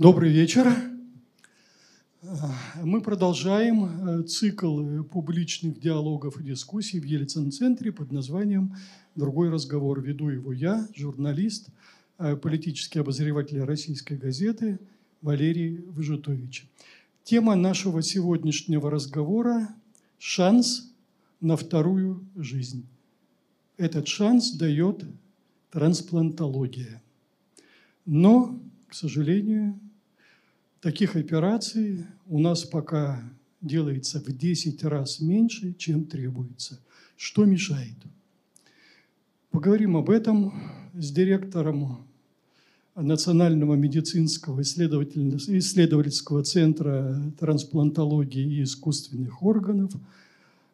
Добрый вечер. Мы продолжаем э, цикл публичных диалогов и дискуссий в Ельцин-центре под названием «Другой разговор». Веду его я, журналист, э, политический обозреватель российской газеты Валерий Выжитович. Тема нашего сегодняшнего разговора – шанс на вторую жизнь. Этот шанс дает трансплантология. Но, к сожалению, Таких операций у нас пока делается в 10 раз меньше, чем требуется. Что мешает? Поговорим об этом с директором Национального медицинского исследовательского центра трансплантологии и искусственных органов,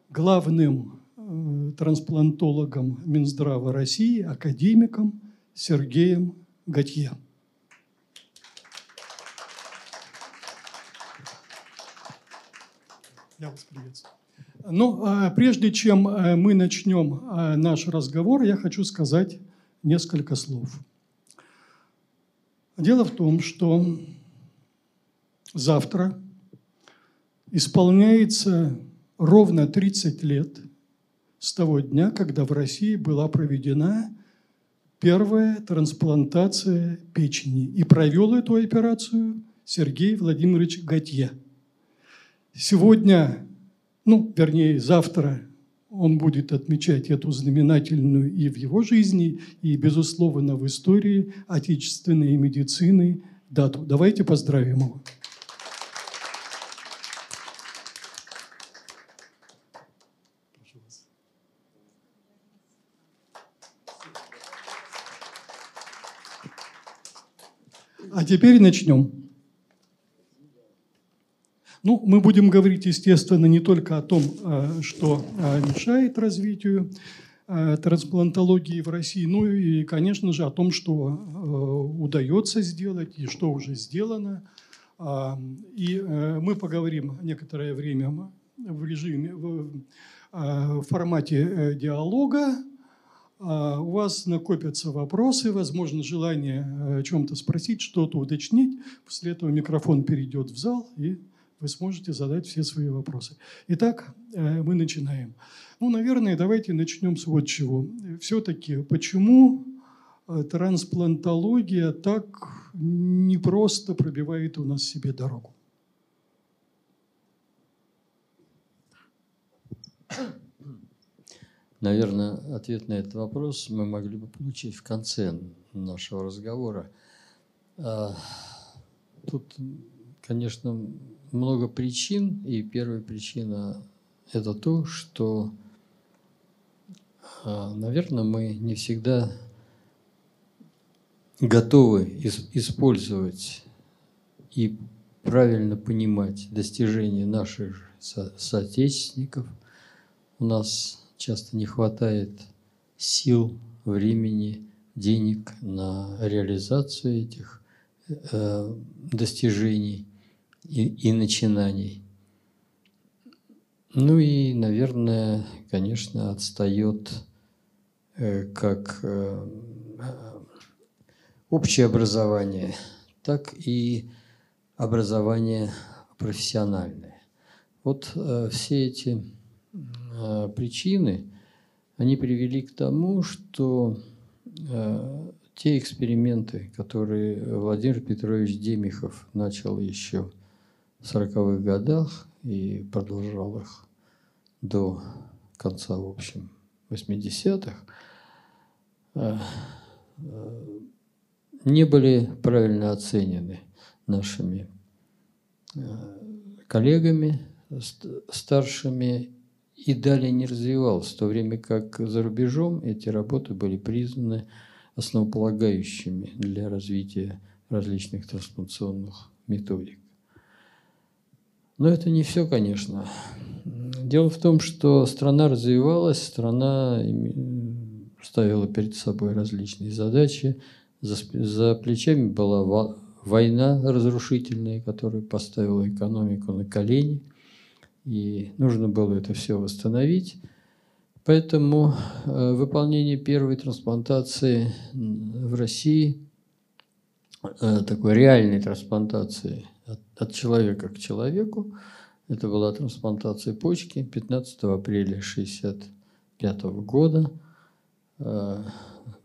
главным э, трансплантологом Минздрава России, академиком Сергеем Готье. Я вас приветствую. Ну, а прежде чем э, мы начнем э, наш разговор, я хочу сказать несколько слов. Дело в том, что завтра исполняется ровно 30 лет с того дня, когда в России была проведена первая трансплантация печени. И провел эту операцию Сергей Владимирович Готье – Сегодня, ну, вернее, завтра он будет отмечать эту знаменательную и в его жизни, и, безусловно, в истории отечественной медицины дату. Давайте поздравим его. А теперь начнем. Ну, мы будем говорить, естественно, не только о том, э, что э, мешает развитию э, трансплантологии в России, но и, конечно же, о том, что удается сделать и что уже сделано. А, и мы поговорим некоторое время в режиме, в формате диалога. А, у вас накопятся вопросы, возможно, желание о чем-то спросить, что-то уточнить. После этого микрофон перейдет в зал и вы сможете задать все свои вопросы. Итак, э, мы начинаем. Ну, наверное, давайте начнем с вот чего. Все-таки, почему э, трансплантология так непросто пробивает у нас себе дорогу? Наверное, ответ на этот вопрос мы могли бы получить в конце нашего разговора. А, тут, конечно, много причин, и первая причина – это то, что, а, наверное, мы не всегда готовы использовать и правильно понимать достижения наших со соотечественников. У нас часто не хватает сил, времени, денег на реализацию этих э, достижений – и, и начинаний. Ну и, наверное, конечно, отстает э, как э, общее образование, так и образование профессиональное. Вот э, все эти причины, они привели к тому, что те эксперименты, которые Владимир Петрович Демихов начал еще 40-х годах и продолжал их до конца, в общем, 80-х, э, э, не были правильно оценены нашими э, коллегами старшими и далее не развивалось, в то время как за рубежом эти работы были признаны основополагающими для развития различных трансплантационных методик. Но это не все, конечно. Дело в том, что страна развивалась, страна ставила перед собой различные задачи. За, плечами была война разрушительная, которая поставила экономику на колени. И нужно было это все восстановить. Поэтому э, выполнение первой трансплантации в России э, такой реальной трансплантации от, человека к человеку. Это была трансплантация почки 15 апреля 1965 года. Э,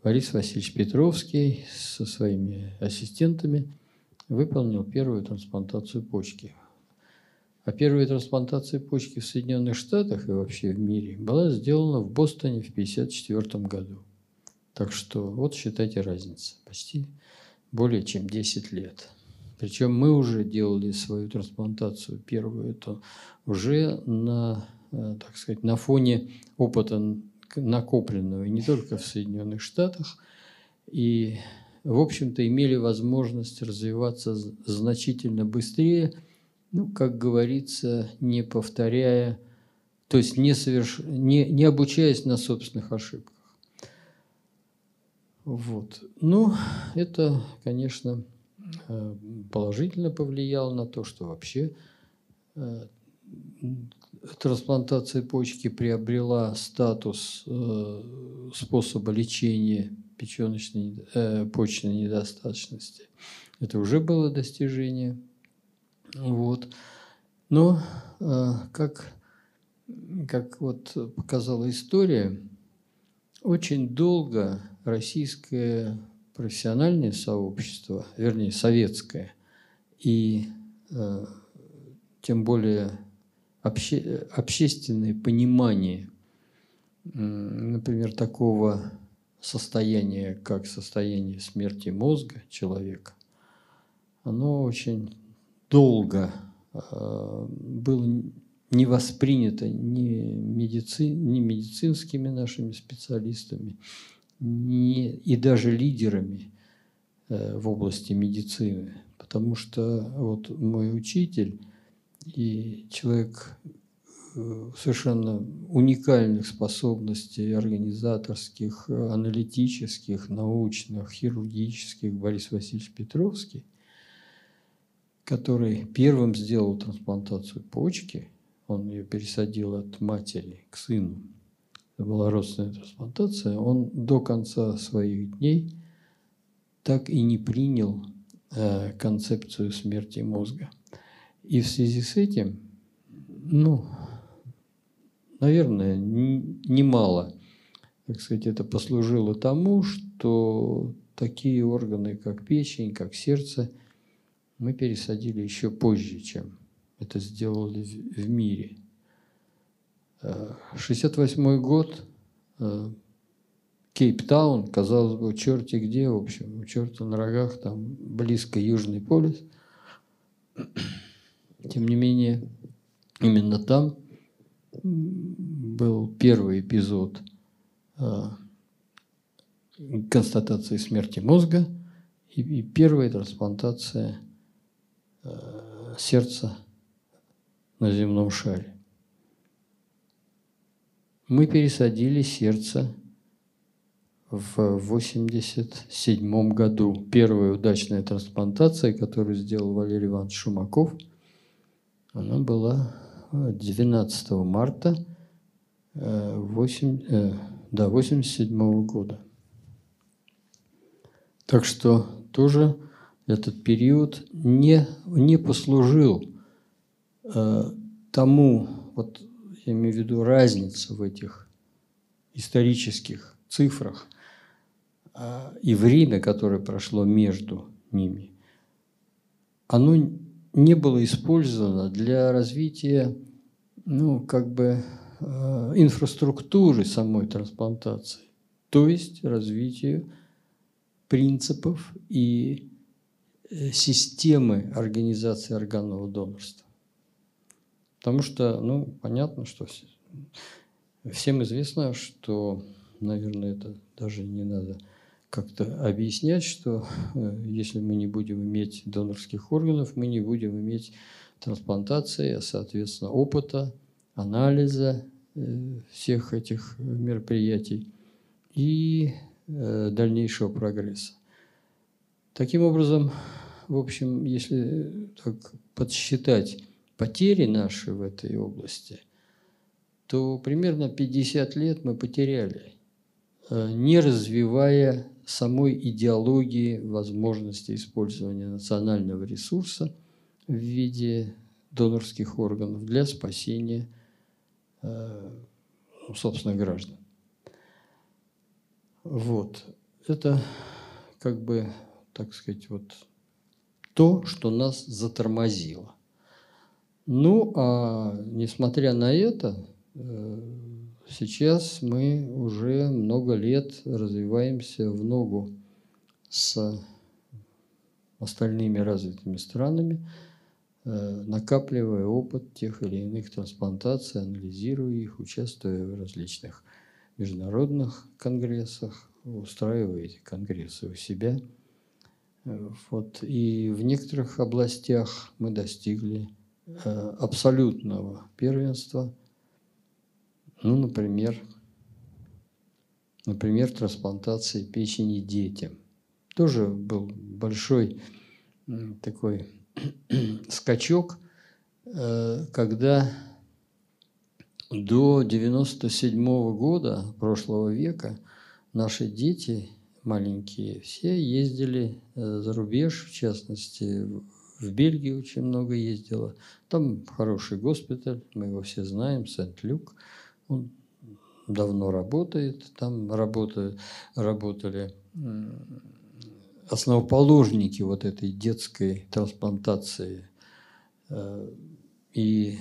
Борис Васильевич Петровский со своими ассистентами выполнил первую трансплантацию почки. А первая трансплантация почки в Соединенных Штатах и вообще в мире была сделана в Бостоне в 1954 году. Так что вот считайте разницу. Почти более чем 10 лет. Причем мы уже делали свою трансплантацию первую, это уже на, э, так сказать, на фоне опыта накопленного не только в Соединенных Штатах, и, в общем-то, имели возможность развиваться значительно быстрее, ну, как говорится, не повторяя, то есть не, соверш... не, не обучаясь на собственных ошибках. Вот. Ну, это, конечно, положительно повлияло на то, что вообще э, трансплантация почки приобрела статус э, способа лечения печеночной, э, почечной недостаточности. Это уже было достижение. Вот. Но, э, как, как вот показала история, очень долго российское профессиональное сообщество, вернее, советское, и э, тем более обще, общественное понимание, например, такого состояния, как состояние смерти мозга человека, оно очень долго э, было не воспринято ни, медици, ни медицинскими нашими специалистами, ни, и даже лидерами э, в области медицины. Потому что вот мой учитель и человек э, совершенно уникальных способностей организаторских, аналитических, научных, хирургических Борис Васильевич Петровский, который первым сделал трансплантацию почки, он ее пересадил от матери к сыну, была родственная трансплантация, он до конца своих дней так и не принял э, концепцию смерти мозга – и в связи с этим, ну, наверное, немало, так сказать, это послужило тому, что такие органы, как печень, как сердце, мы пересадили еще позже, чем это сделали в мире. 68 э, год, э, Кейптаун, казалось бы, черти где, в общем, у черта на рогах, там близко Южный полюс – тем не менее, именно там был первый эпизод а, констатации смерти мозга и, первая трансплантация а, сердца на земном шаре. Мы пересадили сердце в 87 году. Первая удачная трансплантация, которую сделал Валерий Иванович Шумаков – она была 12 э, марта 8, э, да, 87 года. Так что тоже этот период не, не послужил э, тому, вот я имею в виду разницу в этих исторических цифрах э, и время, которое прошло между ними, оно не было использовано для развития ну, как бы, э, инфраструктуры самой трансплантации, то есть развитию принципов и э, системы организации органного донорства. Потому что, ну, понятно, что всем известно, что, наверное, это даже не надо как-то объяснять, что э, если мы не будем иметь донорских органов, мы не будем иметь трансплантации, а, соответственно, опыта, анализа э, всех этих мероприятий и э, дальнейшего прогресса. Таким образом, в общем, если так подсчитать потери наши в этой области, то примерно 50 лет мы потеряли, не развивая самой идеологии возможности использования национального ресурса в виде донорских органов для спасения э, собственных граждан. Вот. Это как бы, так сказать, вот то, что нас затормозило. Ну, а несмотря на это, э, сейчас мы уже много лет развиваемся в ногу с остальными развитыми странами, э, накапливая опыт тех или иных трансплантаций, анализируя их, участвуя в различных международных конгрессах, устраивая эти конгрессы у себя. Э, вот. И в некоторых областях мы достигли абсолютного первенства, ну, например, например, трансплантации печени детям. Тоже был большой такой скачок, э, когда до 97 -го года прошлого века наши дети маленькие все ездили э, за рубеж, в частности, в Бельгию очень много ездила. Там хороший госпиталь, мы его все знаем, Сент-Люк. Он давно работает. Там работают, работали основоположники вот этой детской трансплантации. Э, и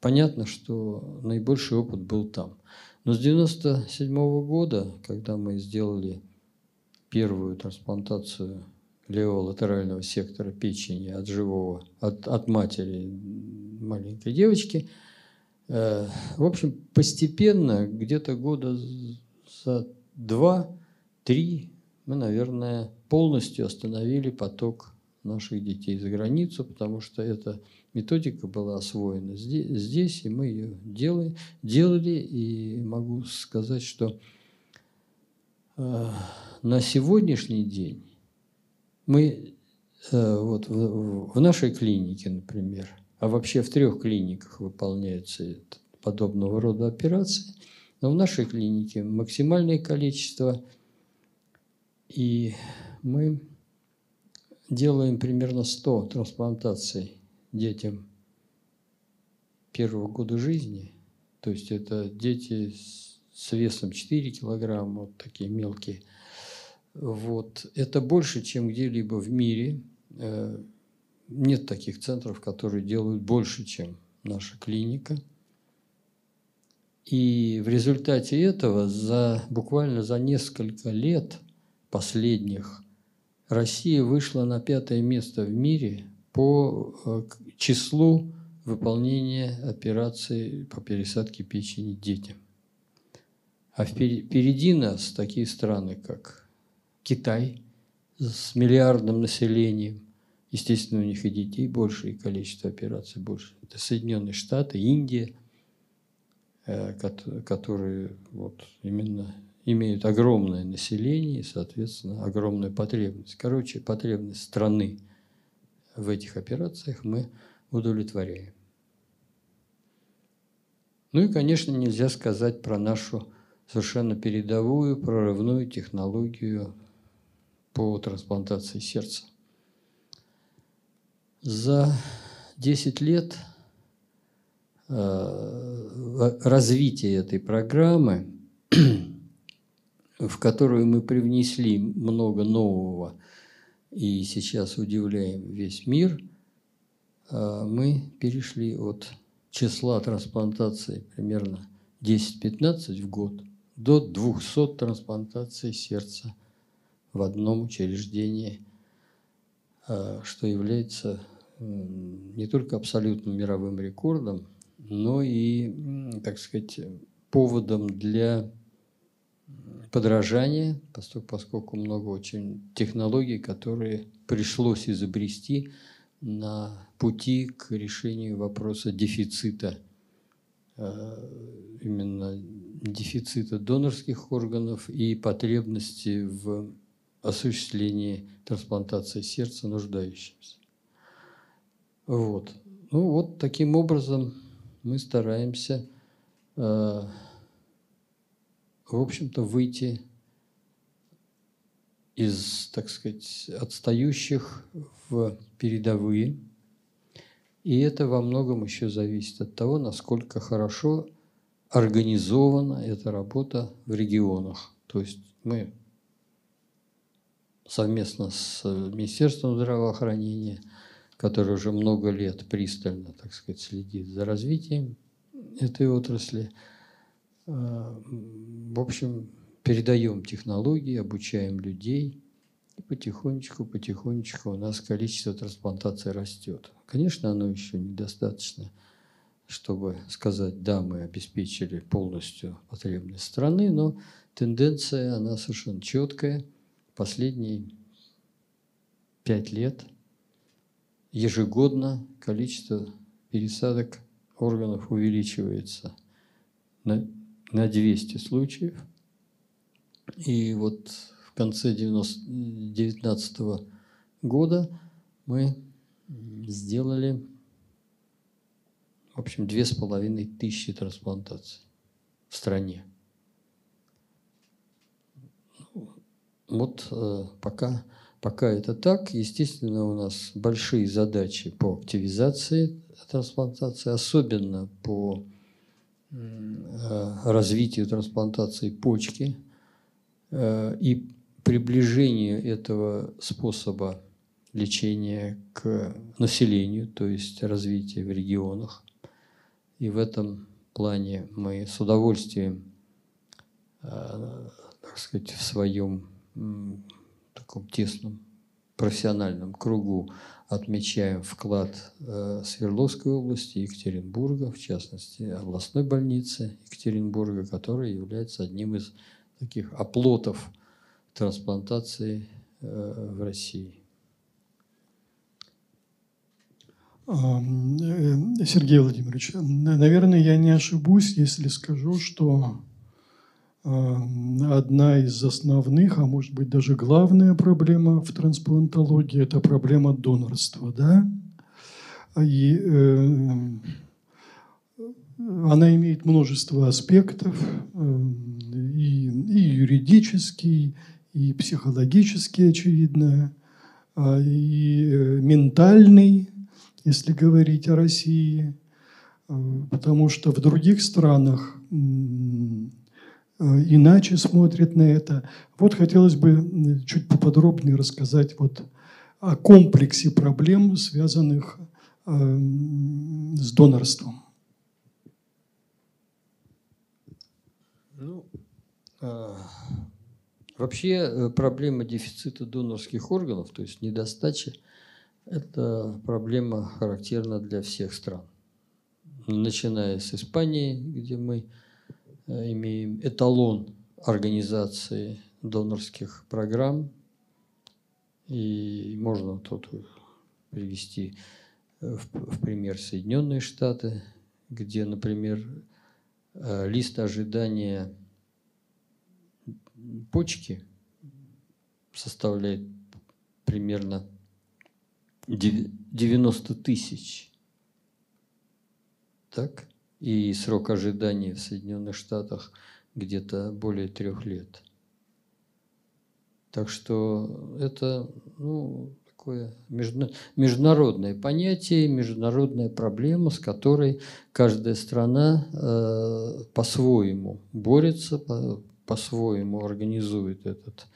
понятно, что наибольший опыт был там. Но с 1997 года, когда мы сделали первую трансплантацию левого латерального сектора печени от живого, от, от матери маленькой девочки. Э, в общем, постепенно, где-то года за два-три, мы, наверное, полностью остановили поток наших детей за границу, потому что эта методика была освоена здесь, и мы ее делали, делали и могу сказать, что э, на сегодняшний день мы э, вот в, в нашей клинике, например, а вообще в трех клиниках выполняются подобного рода операции, но в нашей клинике максимальное количество, и мы делаем примерно 100 трансплантаций детям первого года жизни. То есть это дети с весом 4 килограмма, вот такие мелкие – вот. Это больше, чем где-либо в мире. Э, нет таких центров, которые делают больше, чем наша клиника. И в результате этого за, буквально за несколько лет последних Россия вышла на пятое место в мире по э, числу выполнения операций по пересадке печени детям. А впереди нас такие страны, как Китай с миллиардным населением. Естественно, у них и детей больше, и количество операций больше. Это Соединенные Штаты, Индия, э, которые вот именно имеют огромное население и, соответственно, огромную потребность. Короче, потребность страны в этих операциях мы удовлетворяем. Ну и, конечно, нельзя сказать про нашу совершенно передовую прорывную технологию по трансплантации сердца. За 10 лет э, развития этой программы, в которую мы привнесли много нового и сейчас удивляем весь мир, э, мы перешли от числа трансплантаций примерно 10-15 в год до 200 трансплантаций сердца – в одном учреждении, а, что является не только абсолютным мировым рекордом, но и, так сказать, поводом для подражания, поскольку много очень технологий, которые пришлось изобрести на пути к решению вопроса дефицита, а, именно дефицита донорских органов и потребности в осуществлении трансплантации сердца нуждающимся. Вот. Ну вот таким образом мы стараемся, э, в общем-то, выйти из, так сказать, отстающих в передовые. И это во многом еще зависит от того, насколько хорошо организована эта работа в регионах. То есть мы совместно с Министерством здравоохранения, которое уже много лет пристально, так сказать, следит за развитием этой отрасли, э, в общем, передаем технологии, обучаем людей, и потихонечку, потихонечку у нас количество трансплантаций растет. Конечно, оно еще недостаточно, чтобы сказать, да, мы обеспечили полностью потребность страны, но тенденция, она совершенно четкая. Последние пять лет ежегодно количество пересадок органов увеличивается на, на 200 случаев – и вот в конце 2019 года мы сделали, в общем, две с половиной тысячи трансплантаций в стране. Вот э, пока, пока это так, естественно, у нас большие задачи по активизации трансплантации, особенно по э, развитию трансплантации почки – Э, и приближению этого способа лечения к населению, то есть развития в регионах. И в этом плане мы с удовольствием, так сказать, в своем таком тесном профессиональном кругу отмечаем вклад э, Свердловской области, Екатеринбурга, в частности, областной больницы Екатеринбурга, которая является одним из таких оплотов трансплантации э, в России. Э, Сергей Владимирович, наверное, я не ошибусь, если скажу, что одна из основных, а может быть даже главная проблема в трансплантологии – это проблема донорства, да? И э, она имеет множество аспектов, и, и юридический, и психологический, очевидно, а, и э, ментальный, если говорить о России, а, потому что в других странах иначе смотрят на это. Вот хотелось бы чуть поподробнее рассказать вот о комплексе проблем, связанных с донорством. Ну, а, вообще э, проблема дефицита донорских органов, то есть недостачи, это проблема характерна для всех стран. Начиная с Испании, где мы э, имеем эталон организации донорских программ, и можно тут привести э, в, в пример Соединенные Штаты, где, например, лист ожидания почки составляет примерно 90 тысяч. Так? И срок ожидания в Соединенных Штатах где-то более трех лет. Так что это ну, такое международное понятие, международная проблема, с которой каждая страна э, по-своему борется, по-своему организует этот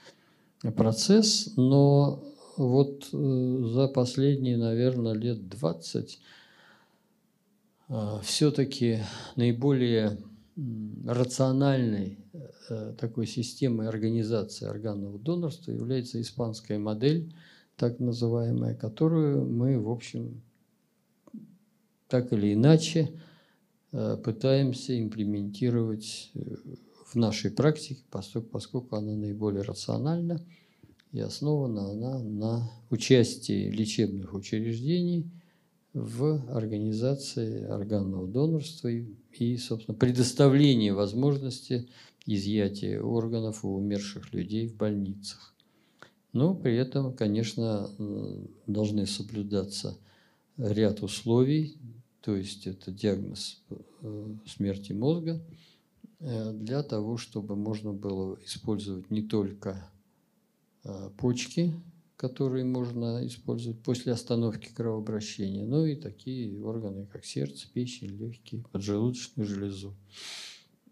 процесс, но вот э, за последние, наверное, лет 20 э, все-таки наиболее рациональной э, такой системой организации органного донорства является испанская модель, так называемая, которую мы, в общем, так или иначе пытаемся имплементировать в нашей практике, поскольку, поскольку она наиболее рациональна и основана она на участии лечебных учреждений в организации органного донорства и, и собственно, предоставлении возможности изъятия органов у умерших людей в больницах. Но при этом, конечно, должны соблюдаться ряд условий, то есть это диагноз э, смерти мозга – Э, для того, чтобы можно было использовать не только почки, которые можно использовать после остановки кровообращения, ну и такие органы, как сердце, печень, легкие, поджелудочную железу.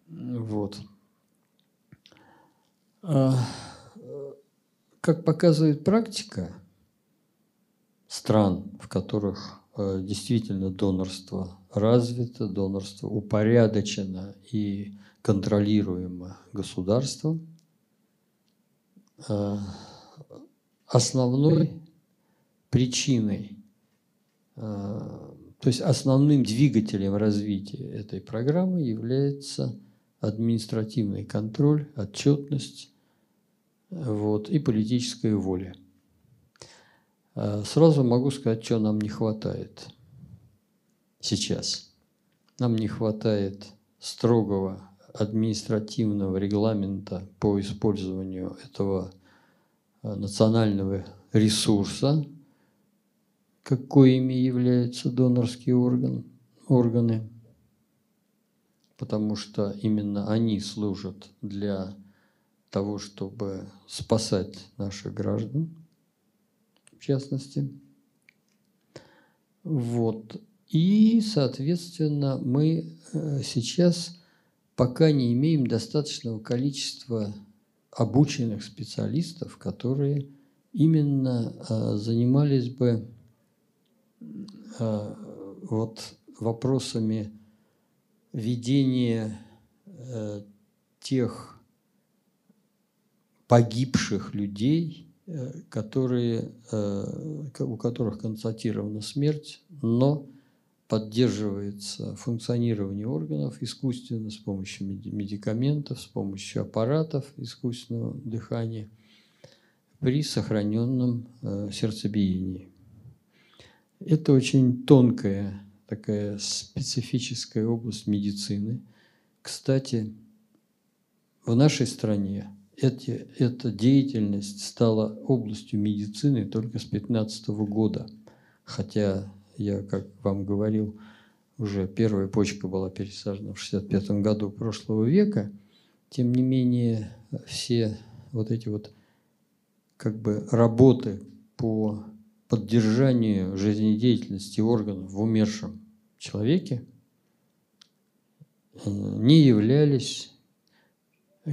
Вот. А, как показывает практика стран, в которых э, действительно донорство развито, донорство упорядочено и контролируемо государством, э, основной причиной, э, то есть основным двигателем развития этой программы является административный контроль, отчетность вот, и политическая воля. Э, сразу могу сказать, что нам не хватает сейчас. Нам не хватает строгого административного регламента по использованию этого национального ресурса, какими являются донорские орган, органы, потому что именно они служат для того, чтобы спасать наших граждан, в частности. Вот. И, соответственно, мы э, сейчас пока не имеем достаточного количества обученных специалистов, которые именно э, занимались бы э, вот вопросами ведения тех погибших людей, которые, у которых констатирована смерть, но поддерживается функционирование органов искусственно с помощью медикаментов, с помощью аппаратов искусственного дыхания при сохраненном э, сердцебиении. Это очень тонкая такая специфическая область медицины. Кстати, в нашей стране эти, эта деятельность стала областью медицины только с 2015 года, хотя я, как вам говорил, уже первая почка была пересажена в 65 году прошлого века. Тем не менее, все вот эти вот как бы работы по поддержанию жизнедеятельности органов в умершем человеке э, не являлись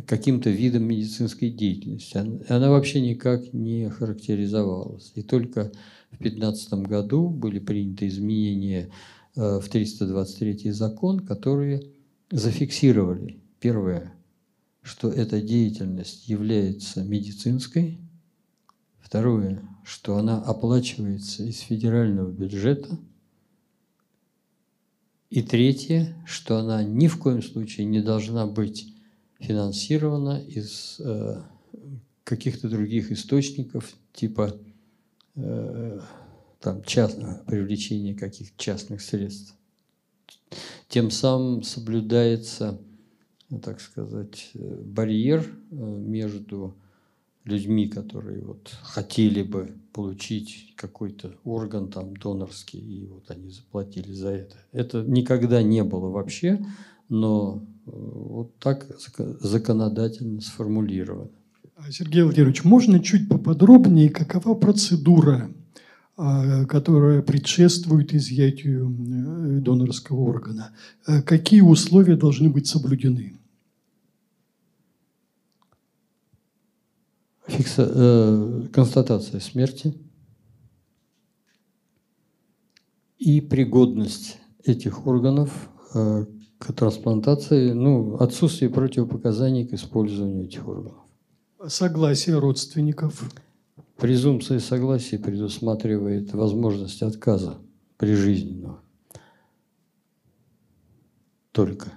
каким-то видом медицинской деятельности. Она вообще никак не характеризовалась. И только в 2015 году были приняты изменения э, в 323 закон, которые зафиксировали, первое, что эта деятельность является медицинской, второе, что она оплачивается из федерального бюджета, и третье, что она ни в коем случае не должна быть финансирована из э, каких-то других источников, типа Э, там, частно, привлечение каких-то частных средств. Тем самым соблюдается, так сказать, барьер э, между людьми, которые вот хотели бы получить какой-то орган там донорский, и вот они заплатили за это. Это никогда не было вообще, но вот так законодательно сформулировано. Сергей Владимирович, можно чуть поподробнее, какова процедура, а, которая предшествует изъятию э, донорского органа? Э, какие условия должны быть соблюдены? Фикса, э, констатация смерти и пригодность этих органов э, к трансплантации, ну, отсутствие противопоказаний к использованию этих органов. Согласие родственников. Презумпция согласия предусматривает возможность отказа прижизненного. Только.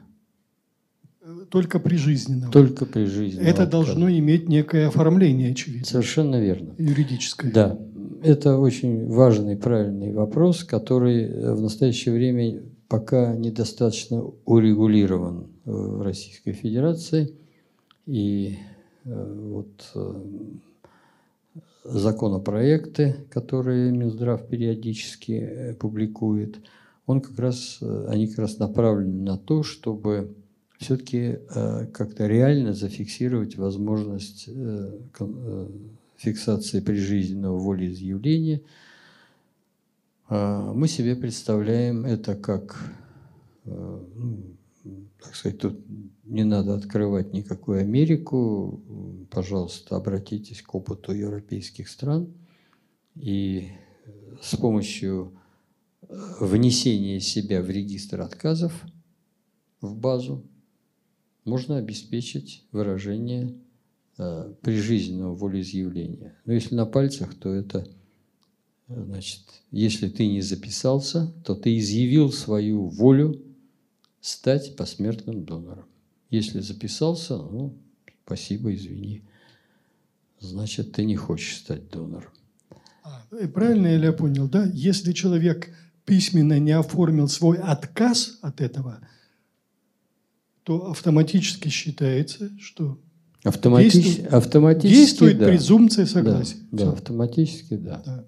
Только прижизненного. Только прижизненного. Это отказа. должно иметь некое оформление, очевидно. Совершенно верно. Юридическое. Да. Это очень важный, правильный вопрос, который в настоящее время пока недостаточно урегулирован в Российской Федерации. И Э, вот, э, законопроекты, которые Минздрав периодически э, публикует, он как раз, они как раз направлены на то, чтобы все-таки как-то реально зафиксировать возможность фиксации прижизненного волеизъявления, мы себе представляем это как, ну, так сказать, тут не надо открывать никакую Америку, пожалуйста, обратитесь к опыту европейских стран и с помощью внесения себя в регистр отказов в базу можно обеспечить выражение э, прижизненного волеизъявления. Но если на пальцах, то это, значит, если ты не записался, то ты изъявил свою волю стать посмертным донором. Если записался, ну, спасибо, извини. Значит, ты не хочешь стать донором. А, э, правильно я понял, да? Если человек письменно не оформил свой отказ от этого, то автоматически считается, что Автоматич... действует, автоматически, действует да. презумпция согласия. Да, да автоматически, да. да.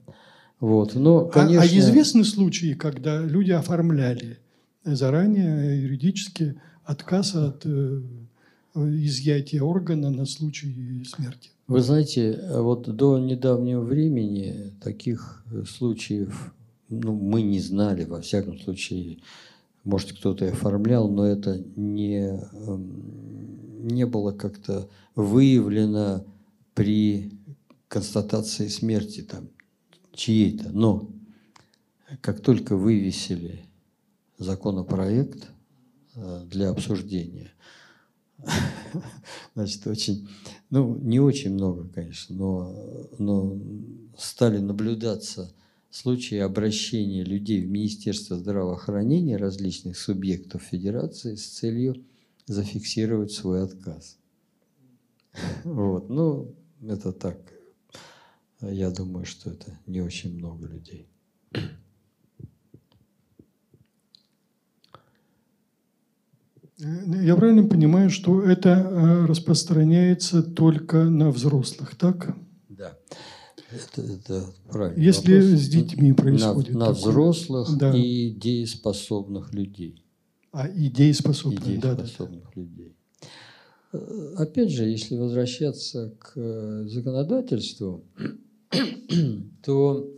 Вот, но, конечно... а, а известны случаи, когда люди оформляли заранее юридически отказ от э, изъятия органа на случай смерти. Вы знаете, вот до недавнего времени таких случаев ну, мы не знали, во всяком случае, может, кто-то и оформлял, но это не, эм, не было как-то выявлено при констатации смерти там чьей-то. Но как только вывесили законопроект э, для обсуждения. Значит, очень, ну, не очень много, конечно, но, но стали наблюдаться случаи обращения людей в Министерство здравоохранения различных субъектов Федерации с целью зафиксировать свой отказ. Вот, ну, это так. Я думаю, что это не очень много людей. Э, я правильно понимаю, что это э, распространяется только на взрослых, так? Да. Это, это правильно. Если вопрос. с детьми происходит. На, на взрослых да. и дееспособных людей. А идееспособных, и дееспособных да, да. людей. Э, опять же, если возвращаться к законодательству, то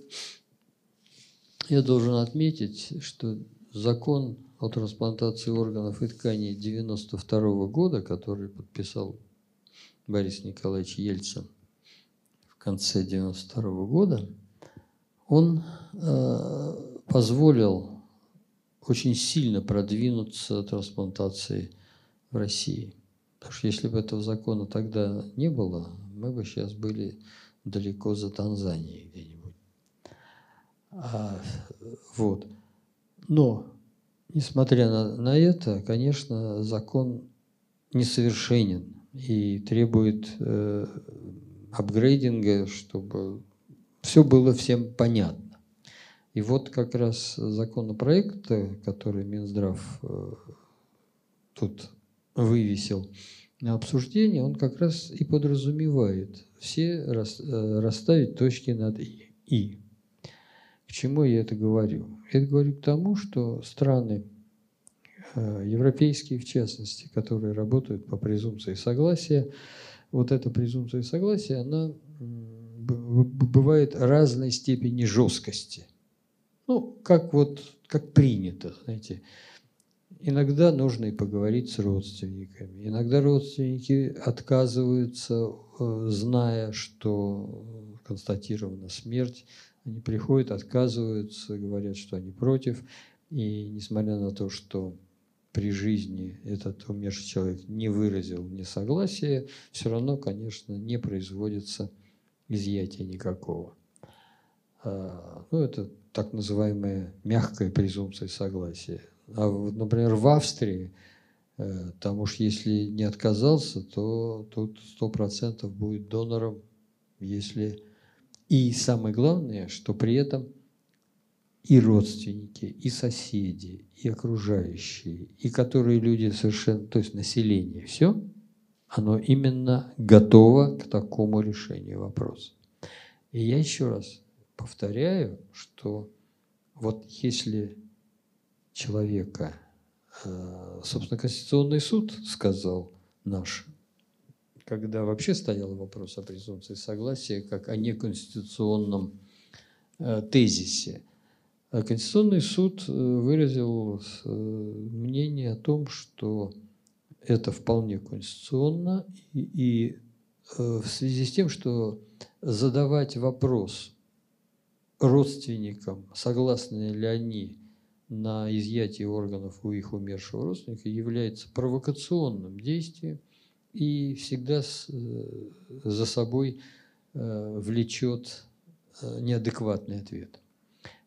я должен отметить, что закон о трансплантации органов и тканей 1992 года, который подписал Борис Николаевич Ельцин в конце 1992 года, он э, позволил очень сильно продвинуться трансплантации в России. Потому что если бы этого закона тогда не было, мы бы сейчас были далеко за Танзанией где-нибудь. А, вот. Но Несмотря на, на это, конечно, закон несовершенен и требует э, апгрейдинга, чтобы все было всем понятно. И вот как раз законопроект, который Минздрав э, тут вывесил обсуждение, он как раз и подразумевает все э, расставить точки над «и» чему я это говорю? Я это говорю к тому, что страны, э, европейские в частности, которые работают по презумпции согласия, вот эта презумпция согласия, она бывает разной степени жесткости. Ну, как вот, как принято, знаете. Иногда нужно и поговорить с родственниками. Иногда родственники отказываются, э, зная, что констатирована смерть, они приходят, отказываются, говорят, что они против. И несмотря на то, что при жизни этот умерший человек не выразил несогласия, все равно, конечно, не производится изъятия никакого. А, ну, это так называемая мягкая презумпция согласия. А, например, в Австрии, э, там уж если не отказался, то тут сто процентов будет донором, если и самое главное, что при этом и родственники, и соседи, и окружающие, и которые люди совершенно, то есть население, все, оно именно готово к такому решению вопроса. И я еще раз повторяю, что вот если человека, э, собственно, Конституционный суд сказал наш, когда вообще стоял вопрос о презумпции согласия как о неконституционном э, тезисе. А Конституционный суд э, выразил мнение о том, что это вполне конституционно, и, и в связи с тем, что задавать вопрос родственникам, согласны ли они на изъятие органов у их умершего родственника, является провокационным действием и всегда э, за собой э, влечет э, неадекватный ответ.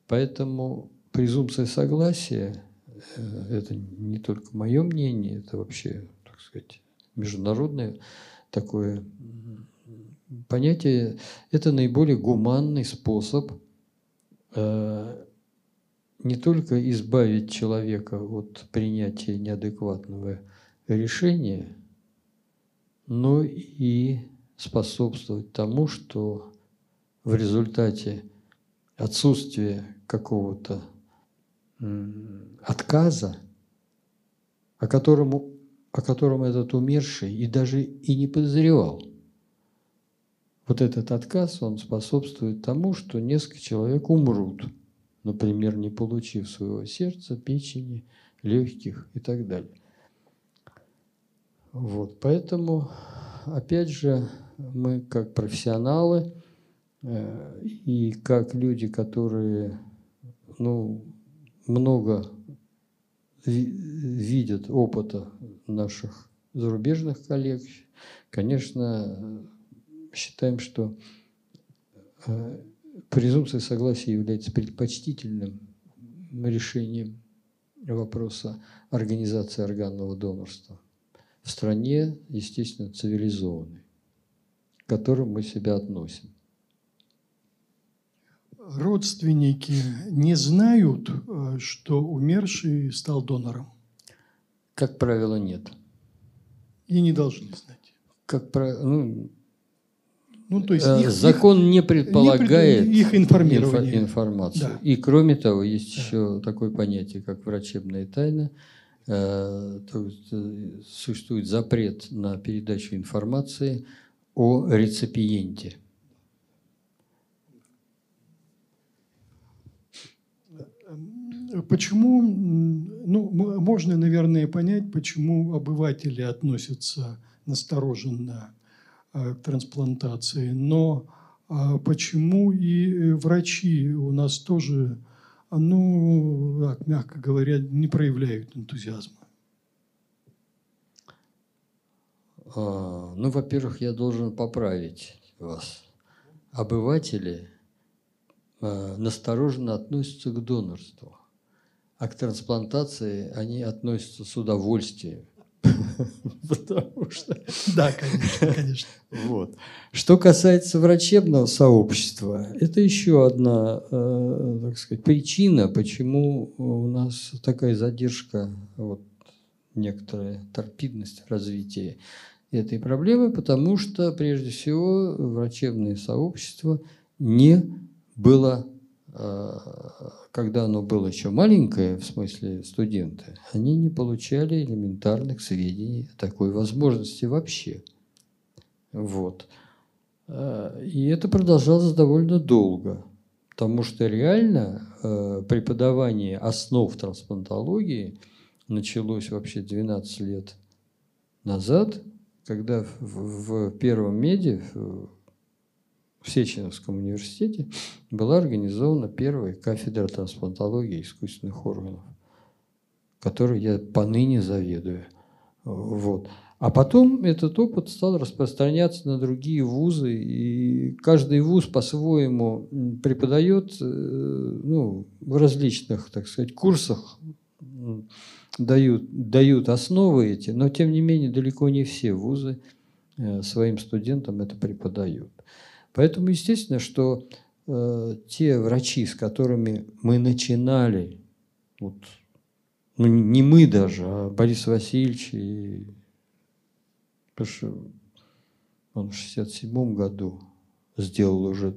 Поэтому презумпция согласия – это не только мое мнение, это вообще, так сказать, международное такое понятие. Это наиболее гуманный способ не только избавить человека от принятия неадекватного решения, но и способствовать тому, что в результате отсутствия какого-то отказа, о котором, о котором этот умерший и даже и не подозревал. Вот этот отказ, он способствует тому, что несколько человек умрут – например, не получив своего сердца, печени, легких и так далее. Вот, поэтому, опять же, мы как профессионалы э, и как люди, которые ну, много видят опыта наших зарубежных коллег, конечно, считаем, что э, презумпция согласия является предпочтительным решением вопроса организации органного донорства в стране, естественно, цивилизованной, к которой мы себя относим. Родственники не знают, э, что умерший стал донором? Как правило, нет. И не должны знать. Как правило, ну, ну, то есть э, их, Закон их, не предполагает их информирование. информацию. Да. И кроме того, есть да. еще такое понятие, как врачебная тайна. Э, то есть, э, существует запрет на передачу информации о реципиенте. Почему, ну, можно, наверное, понять, почему обыватели относятся настороженно к трансплантации. Но а почему и э, врачи у нас тоже, ну, так, мягко говоря, не проявляют энтузиазма? А, ну, во-первых, я должен поправить вас. Обыватели а, настороженно относятся к донорству, а к трансплантации они относятся с удовольствием. Потому что... Да, конечно, конечно. Вот. Что касается врачебного сообщества, это еще одна, э, так сказать, причина, почему у нас такая задержка, вот, некоторая торпидность в развитии этой проблемы, потому что, прежде всего, врачебное сообщество не было когда оно было еще маленькое, в смысле студенты, они не получали элементарных сведений о такой возможности вообще. Вот. А, и это продолжалось довольно долго, потому что реально а, преподавание основ трансплантологии началось вообще 12 лет назад, когда в первом меди, в Сеченовском университете была организована первая кафедра трансплантологии искусственных органов, которой я поныне заведую. Вот. А потом этот опыт стал распространяться на другие вузы, и каждый вуз по-своему преподает э, ну, в различных, так сказать, курсах, дают, дают основы эти, но тем не менее далеко не все вузы э, своим студентам это преподают. Поэтому естественно, что э, те врачи, с которыми мы начинали, вот, ну не мы даже, а Борис Васильевич, и, потому что он в 67 году сделал уже,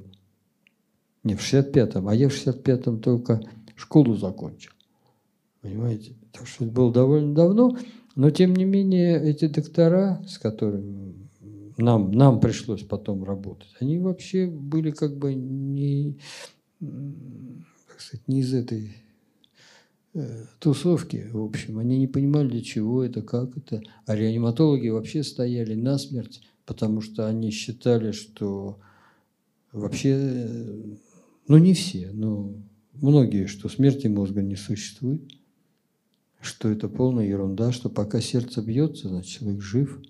не в 65-м, а я в 65-м только школу закончил. Понимаете? Так что это было довольно давно, но тем не менее эти доктора, с которыми нам, нам пришлось потом работать, они вообще были как бы не, как сказать, не из этой э, тусовки, в общем. Они не понимали, для чего это, как это. А реаниматологи вообще стояли насмерть, потому что они считали, что вообще, э, ну не все, но многие, что смерти мозга не существует, что это полная ерунда, что пока сердце бьется, значит человек жив.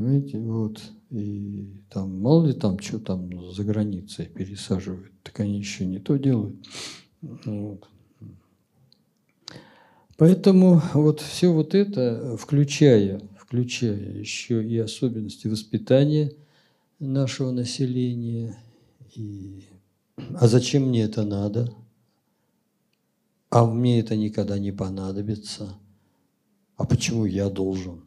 Понимаете, вот. И там, мало ли там, что там за границей пересаживают, так они еще не то делают. Вот. Поэтому вот все вот это, включая, включая еще и особенности воспитания нашего населения, и а зачем мне это надо? А мне это никогда не понадобится. А почему я должен?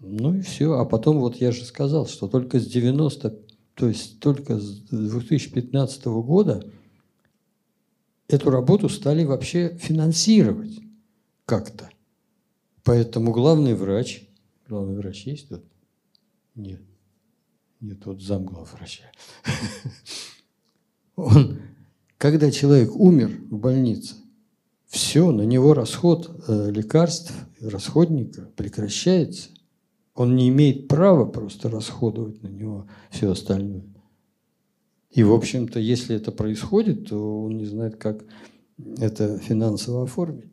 Ну и все. А потом вот я же сказал, что только с 90, то есть только с 2015 года эту работу стали вообще финансировать как-то. Поэтому главный врач, главный врач есть тут? Нет. Нет, вот замглав врача. Он когда человек умер в больнице, все, на него расход э, лекарств, расходника прекращается. Он не имеет права просто расходовать на него все остальное. И, в общем-то, если это происходит, то он не знает, как это финансово оформить.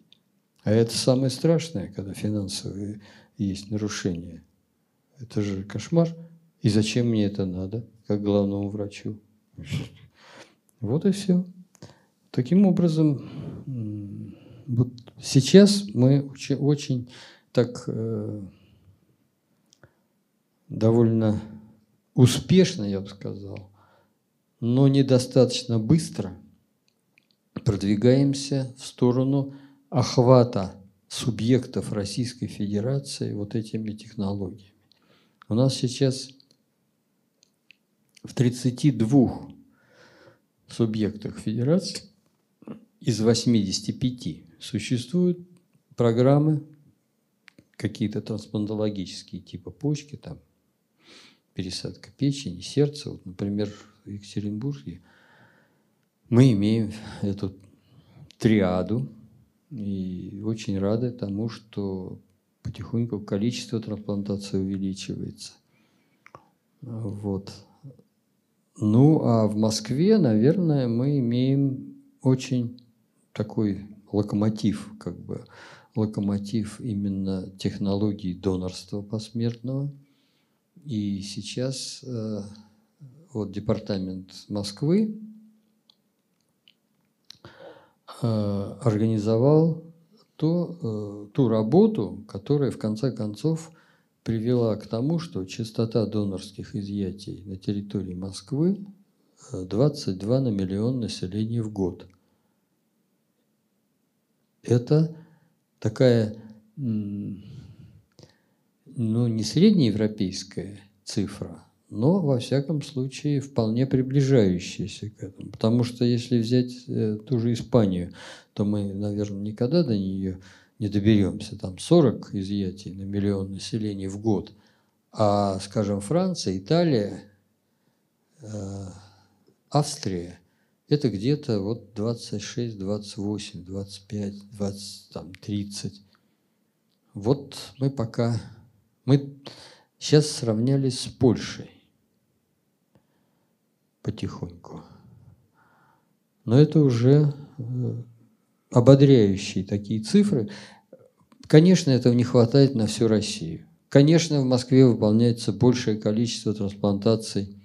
А это самое страшное, когда финансовые есть нарушения. Это же кошмар. И зачем мне это надо, как главному врачу? Вот и все. Таким образом, вот сейчас мы очень, так э, довольно успешно, я бы сказал, но недостаточно быстро продвигаемся в сторону охвата субъектов Российской Федерации вот этими технологиями. У нас сейчас в 32 субъектах Федерации из 85 существуют программы, какие-то трансплантологические, типа почки, там, пересадка печени, сердца. Вот, например, в Екатеринбурге мы имеем эту триаду, и очень рады тому, что потихоньку количество трансплантаций увеличивается. Вот. Ну, а в Москве, наверное, мы имеем очень такой локомотив, как бы локомотив именно технологий донорства посмертного. И сейчас э, вот департамент Москвы э, организовал то, э, ту работу, которая в конце концов привела к тому, что частота донорских изъятий на территории Москвы 22 на миллион населения в год. Это такая, ну, не среднеевропейская цифра, но, во всяком случае, вполне приближающаяся к этому. Потому что если взять э, ту же Испанию, то мы, наверное, никогда до нее не доберемся. Там 40 изъятий на миллион населения в год. А, скажем, Франция, Италия, э, Австрия – это где-то вот 26, 28, 25, 20, там, 30. Вот мы пока, мы сейчас сравнялись с Польшей потихоньку. Но это уже э, ободряющие такие цифры. Конечно, этого не хватает на всю Россию. Конечно, в Москве выполняется большее количество трансплантаций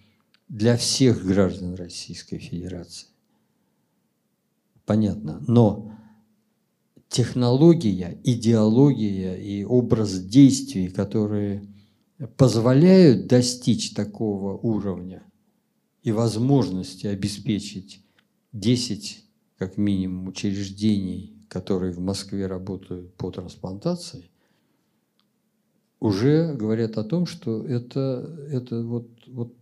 для всех граждан Российской Федерации. Понятно. Но технология, идеология и образ действий, которые позволяют достичь такого уровня и возможности обеспечить 10 как минимум учреждений, которые в Москве работают по трансплантации, уже говорят о том, что это, это вот, вот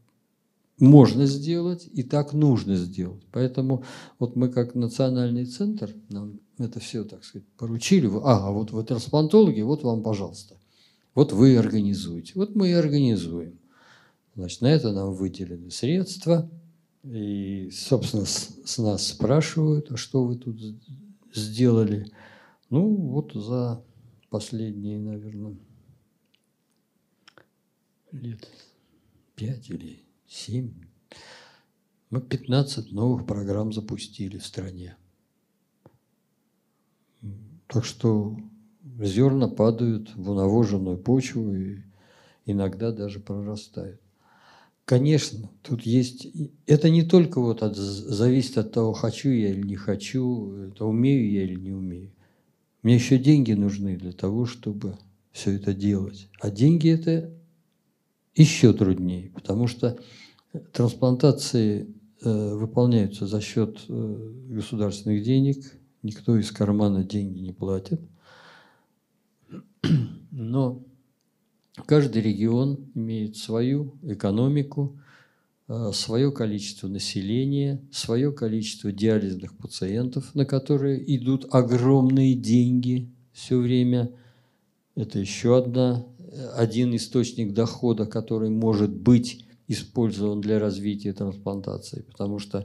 можно сделать и так нужно сделать. Поэтому вот мы как национальный центр, нам это все, так сказать, поручили. А, вот вы трансплантологи, вот вам, пожалуйста. Вот вы организуете. Вот мы и организуем. Значит, на это нам выделены средства. И, собственно, с, с нас спрашивают, а что вы тут сделали. Ну, вот за последние, наверное, лет пять или семь мы 15 новых программ запустили в стране. Так что зерна падают в унавоженную почву и иногда даже прорастают. Конечно, тут есть... Это не только вот от, зависит от того, хочу я или не хочу, это умею я или не умею. Мне еще деньги нужны для того, чтобы все это делать. А деньги это еще труднее, потому что трансплантации э, выполняются за счет э, государственных денег, никто из кармана деньги не платит. Но каждый регион имеет свою экономику, э, свое количество населения, свое количество диализных пациентов, на которые идут огромные деньги все время. Это еще одна, один источник дохода, который может быть использован для развития трансплантации, потому что э,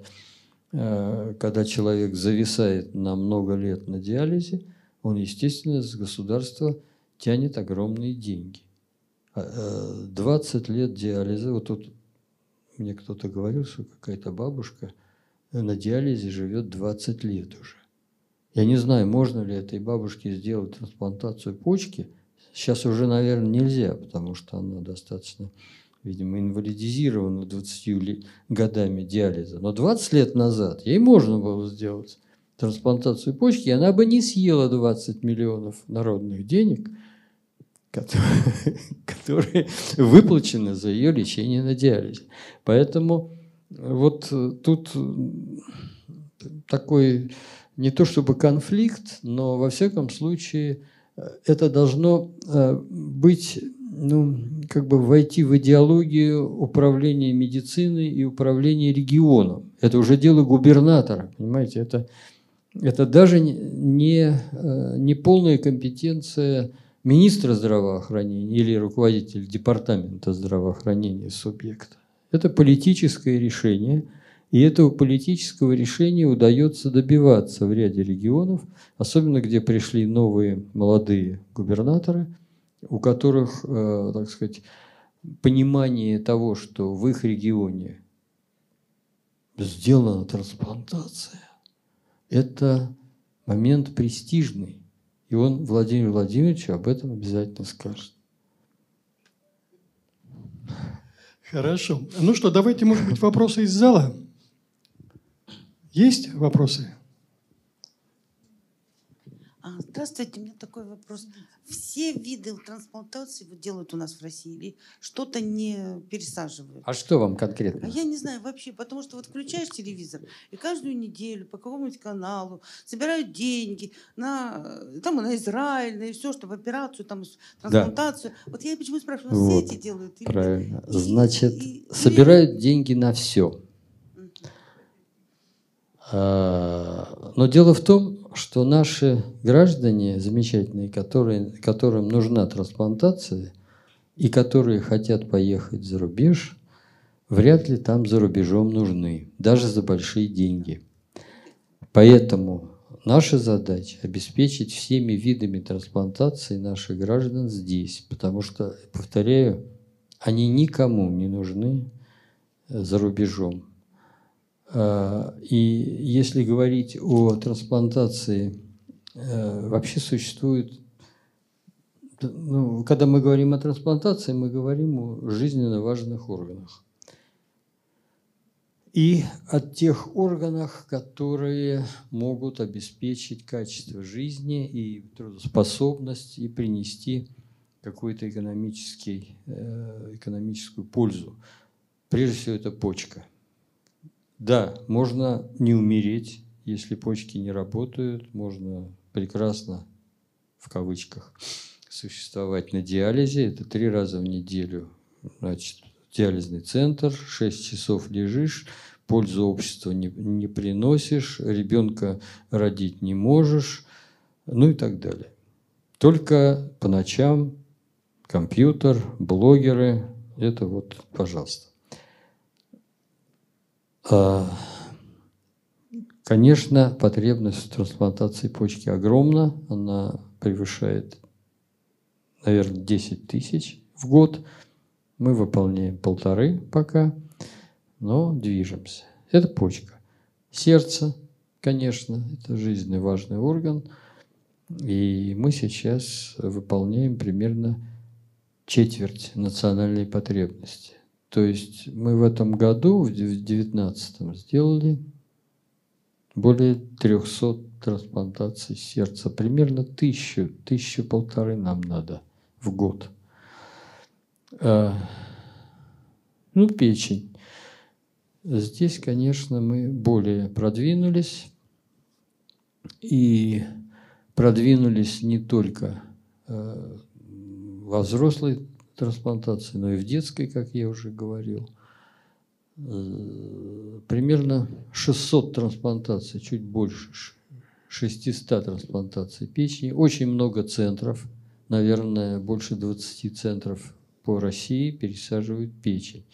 когда человек зависает на много лет на диализе, он, естественно, с государства тянет огромные деньги. 20 а, э, лет диализа, вот тут мне кто-то говорил, что какая-то бабушка на диализе живет 20 лет уже. Я не знаю, можно ли этой бабушке сделать трансплантацию почки. Сейчас уже, наверное, нельзя, потому что она достаточно, видимо, инвалидизирована 20 годами диализа. Но 20 лет назад ей можно было сделать трансплантацию почки, и она бы не съела 20 миллионов народных денег – которые выплачены за ее лечение на диализе. Поэтому вот тут такой не то чтобы конфликт, но во всяком случае это должно э, быть, ну, как бы войти в идеологию управления медициной и управления регионом. Это уже дело губернатора, понимаете, это, это даже не, э, не полная компетенция министра здравоохранения или руководитель департамента здравоохранения субъекта. Это политическое решение, и этого политического решения удается добиваться в ряде регионов, особенно где пришли новые молодые губернаторы, у которых, э, так сказать, понимание того, что в их регионе сделана трансплантация, это момент престижный. И он Владимир Владимирович об этом обязательно скажет. Хорошо. Ну что, давайте, может быть, вопросы из зала? Есть вопросы? А, здравствуйте, у меня такой вопрос. Все виды трансплантации вот делают у нас в России или что-то не пересаживают? А что вам конкретно? А я не знаю вообще, потому что вот включаешь телевизор и каждую неделю по какому-нибудь каналу собирают деньги на, там, на Израиль, на все, чтобы операцию, там, трансплантацию. Да. Вот я почему спрашиваю, вот, все эти делают? Или правильно. И, Значит, и, собирают или... деньги на все. А, но дело в том, что наши граждане замечательные, которые, которым нужна трансплантация и которые хотят поехать за рубеж, вряд ли там за рубежом нужны, даже за большие деньги. Поэтому наша задача – обеспечить всеми видами трансплантации наших граждан здесь, потому что, повторяю, они никому не нужны за рубежом. А, и если говорить о трансплантации, э, вообще существует, ну, когда мы говорим о трансплантации, мы говорим о жизненно важных органах. И о тех органах, которые могут обеспечить качество жизни и трудоспособность и принести какую-то э, экономическую пользу. Прежде всего, это почка – да, можно не умереть, если почки не работают, можно прекрасно, в кавычках, существовать на диализе. Это три раза в неделю. Значит, диализный центр, 6 часов лежишь, пользу обществу не, не приносишь, ребенка родить не можешь, ну и так далее. Только по ночам компьютер, блогеры, это вот, пожалуйста. А, конечно, потребность в трансплантации почки огромна, она превышает, наверное, 10 тысяч в год. Мы выполняем полторы пока, но движемся. Это почка. Сердце, конечно, это жизненно важный орган. И мы сейчас выполняем примерно четверть национальной потребности. То есть мы в этом году, в 2019, сделали более 300 трансплантаций сердца. Примерно тысячу, тысячу полторы нам надо в год. А, ну, печень. Здесь, конечно, мы более продвинулись. И продвинулись не только э, во взрослой трансплантации, но и в детской, как я уже говорил. Э, примерно 600 трансплантаций, чуть больше 600 трансплантаций печени. Очень много центров, наверное, больше 20 центров по России пересаживают печень.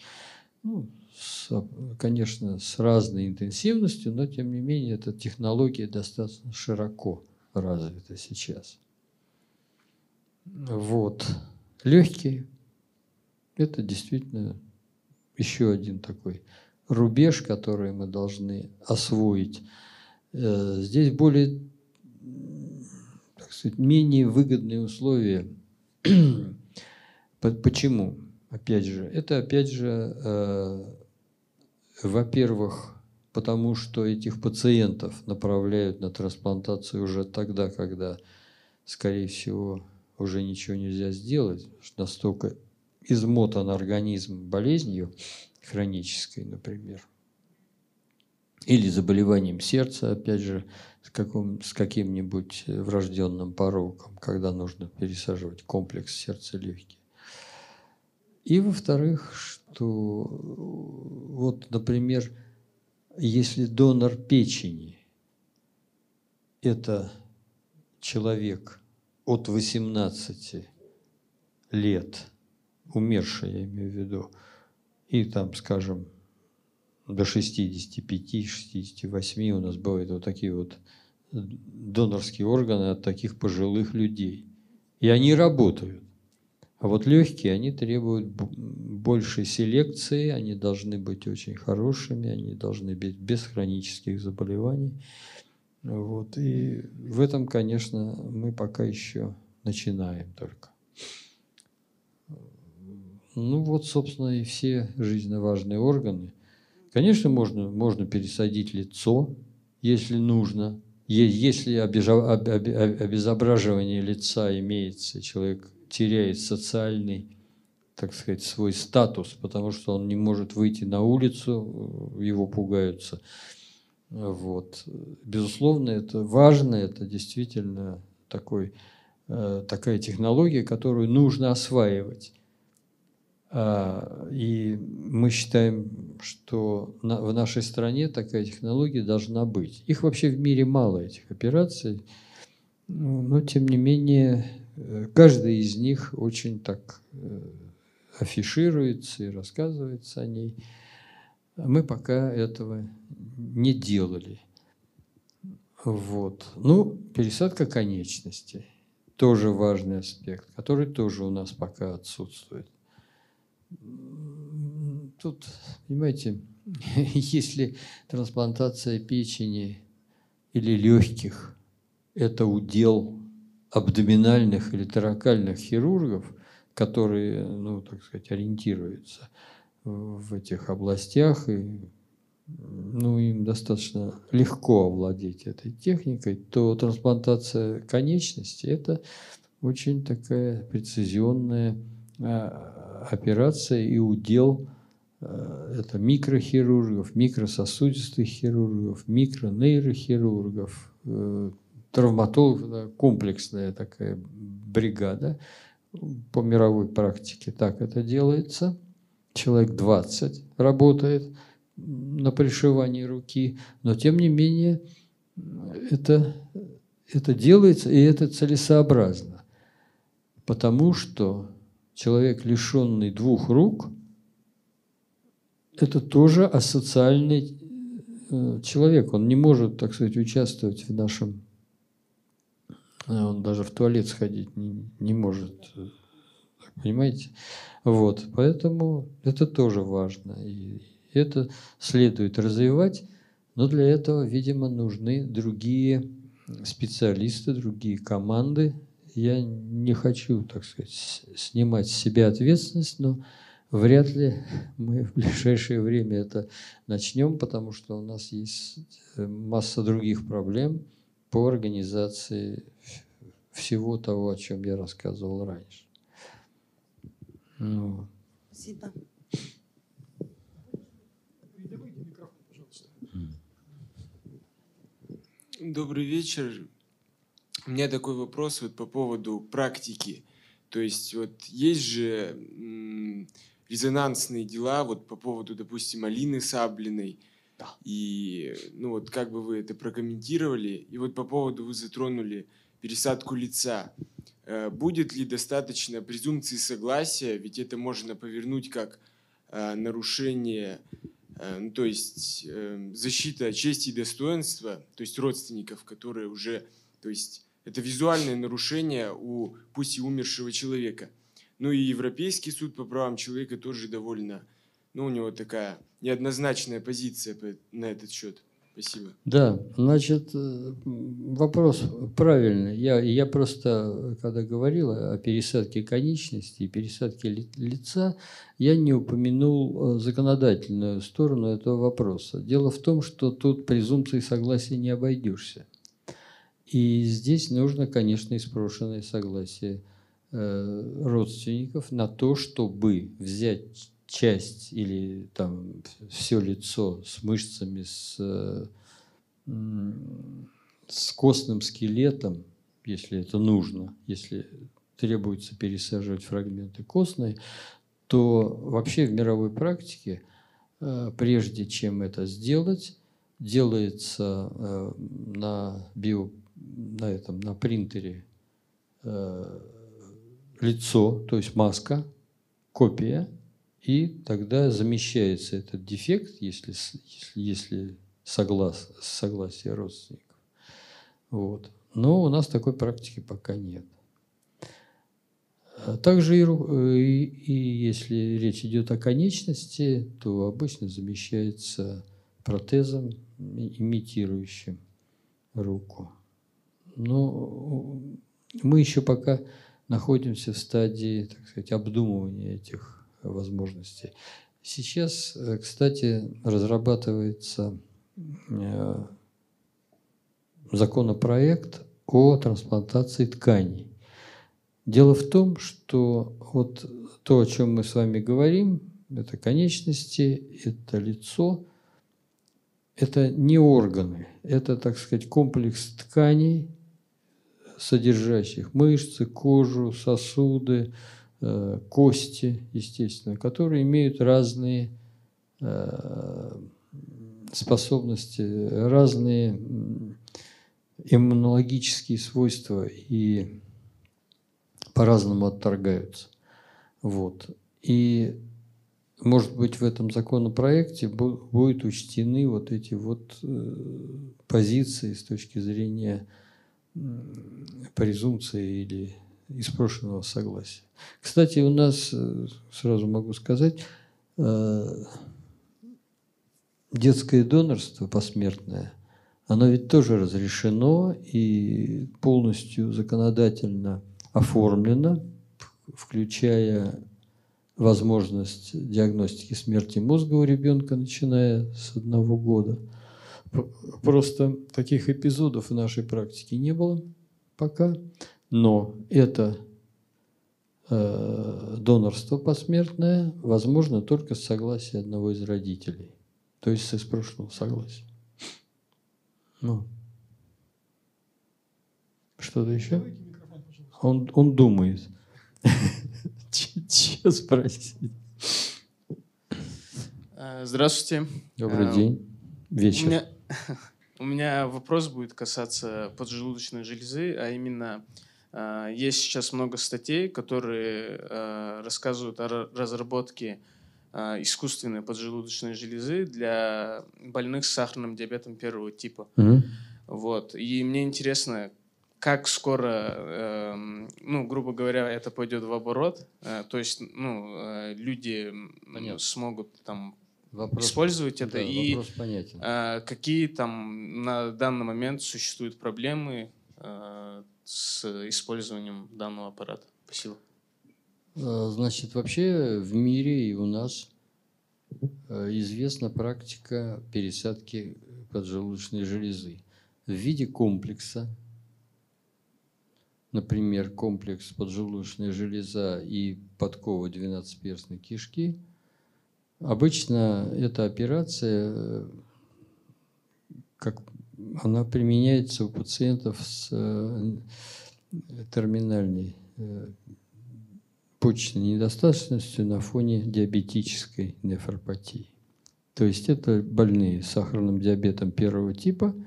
Ну, с, конечно, с разной интенсивностью, но тем не менее эта технология достаточно широко развита сейчас. Вот. Легкие – это действительно еще один такой рубеж, который мы должны освоить. Э, здесь более, так сказать, менее выгодные условия. Почему? Опять же, это опять же, э, во-первых, потому что этих пациентов направляют на трансплантацию уже тогда, когда, скорее всего, уже ничего нельзя сделать, настолько измотан организм болезнью хронической, например, или заболеванием сердца, опять же, с, каком, с каким-нибудь врожденным пороком, когда нужно пересаживать комплекс сердца-легкие. И, во-вторых, что вот, например, если донор печени – это человек от 18 лет, умерший, я имею в виду, и там, скажем, до 65-68 у нас бывают вот такие вот донорские органы от таких пожилых людей. И они работают. А вот легкие, они требуют большей селекции, они должны быть очень хорошими, они должны быть без хронических заболеваний. Вот. И в этом, конечно, мы пока еще начинаем только. Ну вот, собственно, и все жизненно важные органы. Конечно, можно, можно пересадить лицо, если нужно. Если обезображивание лица имеется, человек теряет социальный, так сказать, свой статус, потому что он не может выйти на улицу, его пугаются. Вот. Безусловно, это важно, это действительно такой, э, такая технология, которую нужно осваивать. А, и мы считаем, что в нашей стране такая технология должна быть. Их вообще в мире мало, этих операций, но тем не менее Э, каждый из них очень так э, афишируется и рассказывается о ней. Мы пока этого не делали. Вот. Ну, пересадка конечностей. Тоже важный аспект, который тоже у нас пока отсутствует. Тут, понимаете, если трансплантация печени или легких – это удел абдоминальных или таракальных хирургов, которые, ну, так сказать, ориентируются в этих областях, и ну, им достаточно легко овладеть этой техникой, то трансплантация конечности – это очень такая прецизионная операция и удел а, это микрохирургов, микрососудистых хирургов, микронейрохирургов, э, травматологов, комплексная такая бригада. По мировой практике так это делается. Человек 20 работает на пришивании руки, но тем не менее это, это делается, и это целесообразно, потому что человек, лишенный двух рук, это тоже асоциальный э, человек. Он не может, так сказать, участвовать в нашем... Э, он даже в туалет сходить не, не может. Понимаете? Вот. Поэтому это тоже важно. И это следует развивать. Но для этого, видимо, нужны другие специалисты, другие команды. Я не хочу, так сказать, снимать с себя ответственность, но вряд ли мы в ближайшее время это начнем, потому что у нас есть э, масса других проблем по организации всего того, о чем я рассказывал раньше. Ну. Спасибо. Добрый вечер. У меня такой вопрос вот по поводу практики. То есть вот есть же резонансные дела вот по поводу, допустим, Алины Саблиной. Да. И ну вот как бы вы это прокомментировали? И вот по поводу вы затронули пересадку лица. Э, будет ли достаточно презумпции согласия? Ведь это можно повернуть как э, нарушение Э, ну, то есть защита чести и достоинства, то есть родственников, которые уже, то есть это визуальное нарушение у пусть и умершего человека. Ну и Европейский суд по правам человека тоже довольно, ну у него такая неоднозначная позиция на этот счет. Спасибо. Да, значит, э, вопрос правильный. Я, я просто, когда говорил о пересадке конечностей, пересадке ли, лица, я не упомянул э, законодательную сторону этого вопроса. Дело в том, что тут презумпции согласия не обойдешься. И здесь нужно, конечно, испрошенное согласие э, родственников на то, чтобы взять часть или там все лицо с мышцами, с, с костным скелетом, если это нужно, если требуется пересаживать фрагменты костной, то вообще в мировой практике, э, прежде чем это сделать, делается э, на био, на этом, на принтере э, лицо, то есть маска, копия, и тогда замещается этот дефект, если, если, если соглас, согласие родственников. Вот. Но у нас такой практики пока нет. А также и, и, и если речь идет о конечности, то обычно замещается протезом, имитирующим руку. Но мы еще пока находимся в стадии, так сказать, обдумывания этих возможностей. Сейчас, э, кстати, разрабатывается э, законопроект о трансплантации тканей. Дело в том, что вот то, о чем мы с вами говорим, это конечности, это лицо, это не органы, это, так сказать, комплекс тканей, содержащих мышцы, кожу, сосуды, Э, кости, естественно, которые имеют разные э, способности, разные иммунологические свойства и по-разному отторгаются. Вот. И, может быть, в этом законопроекте будут учтены вот эти вот э, позиции с точки зрения презумпции или из прошлого согласия. Кстати, у нас, э, сразу могу сказать, э, детское донорство посмертное, оно ведь тоже разрешено и полностью законодательно оформлено, включая возможность диагностики смерти мозга у ребенка, начиная с одного года. Просто таких эпизодов в нашей практике не было пока но это э, донорство посмертное возможно только с согласия одного из родителей, то есть с прошлого согласия. Ну. Что-то еще? Он, он думает. Че спросить? Э, здравствуйте. Добрый э, день. Вечер. У меня, вопрос будет касаться поджелудочной железы, а именно А, есть сейчас много статей, которые а, рассказывают о разработке а, искусственной поджелудочной железы для больных с сахарным диабетом первого типа. Mm-hmm. Вот. И мне интересно, как скоро, э, ну, грубо говоря, это пойдет в оборот, э, то есть, ну, э, люди Понятно. смогут там вопрос, использовать это да, и э, какие там на данный момент существуют проблемы э, с использованием данного аппарата. Спасибо. Э, значит, вообще в мире и у нас известна практика пересадки поджелудочной железы в виде комплекса например, комплекс поджелудочная железа и подкова 12-перстной кишки, обычно эта операция, как она применяется у пациентов с э, терминальной э, почечной недостаточностью на фоне диабетической нефропатии. То есть это больные с сахарным диабетом первого типа –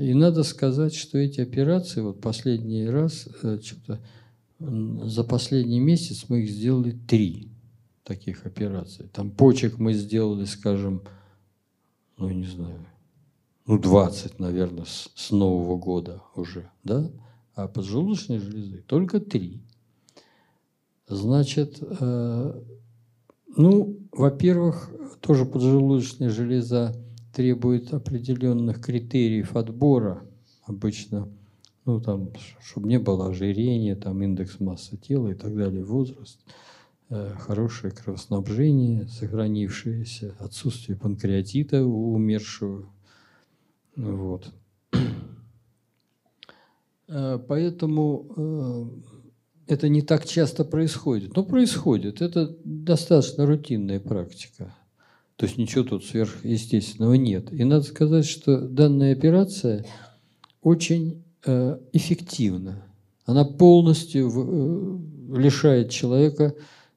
и надо сказать, что эти операции, вот последний раз, э, что-то за последний месяц мы их сделали три таких операций. Там почек мы сделали, скажем, ну не знаю, ну 20, наверное, с, с Нового года уже, да? А поджелудочной железы только три. Значит, э, ну, во-первых, тоже поджелудочная железа требует определенных критериев отбора, обычно, ну, там, чтобы не было ожирения, там, индекс массы тела и так далее, возраст, хорошее кровоснабжение, сохранившееся, отсутствие панкреатита у умершего. Вот. Э, поэтому э, это не так часто происходит. Но происходит. Это достаточно рутинная практика. То есть ничего тут сверхъестественного нет. И надо сказать, что данная операция очень э, эффективна. Она полностью э, лишает человека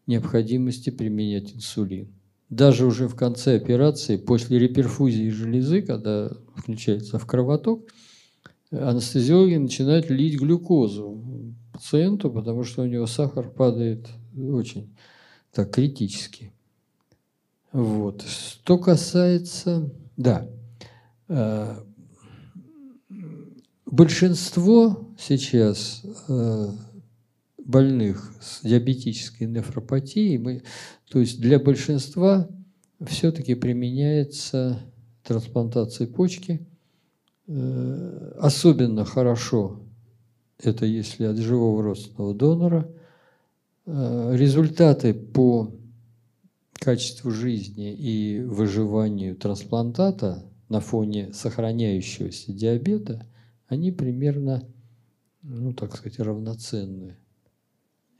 необходимости применять инсулин. Даже уже в конце операции, после реперфузии железы, когда включается в кровоток, анестезиологи начинают лить глюкозу пациенту, потому что у него сахар падает очень так критически. Вот. Что касается, да, э, большинство сейчас э, больных с диабетической нефропатией, мы, то есть для большинства все-таки применяется трансплантация почки. Э, особенно хорошо это если от живого родственного донора. Результаты по качеству жизни и выживанию трансплантата на фоне сохраняющегося диабета, они примерно, ну, так сказать, равноценны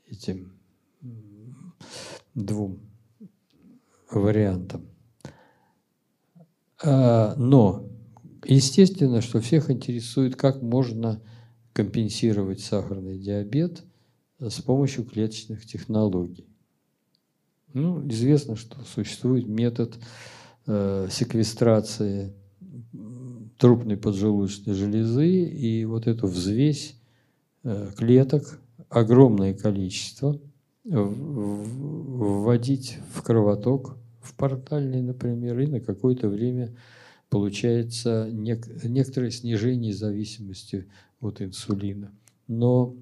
этим двум вариантам. А, но, естественно, что всех интересует, как можно компенсировать сахарный диабет с помощью клеточных технологий. Ну, известно, что существует метод э, секвестрации трупной поджелудочной железы, и вот эту взвесь э, клеток, огромное количество, вводить в кровоток, в портальный, например, и на какое-то время получается нек- некоторое снижение зависимости от инсулина. Но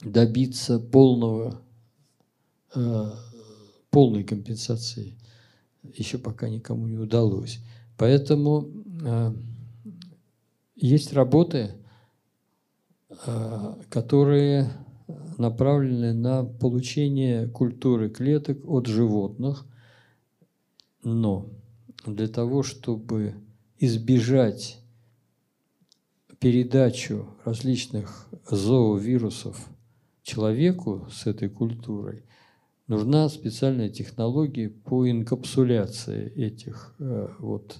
добиться полного э, полной компенсации еще пока никому не удалось. Поэтому э, есть работы, э, которые направлены на получение культуры клеток от животных, но для того, чтобы избежать передачу различных зоовирусов человеку с этой культурой, нужна специальная технология по инкапсуляции этих э, вот,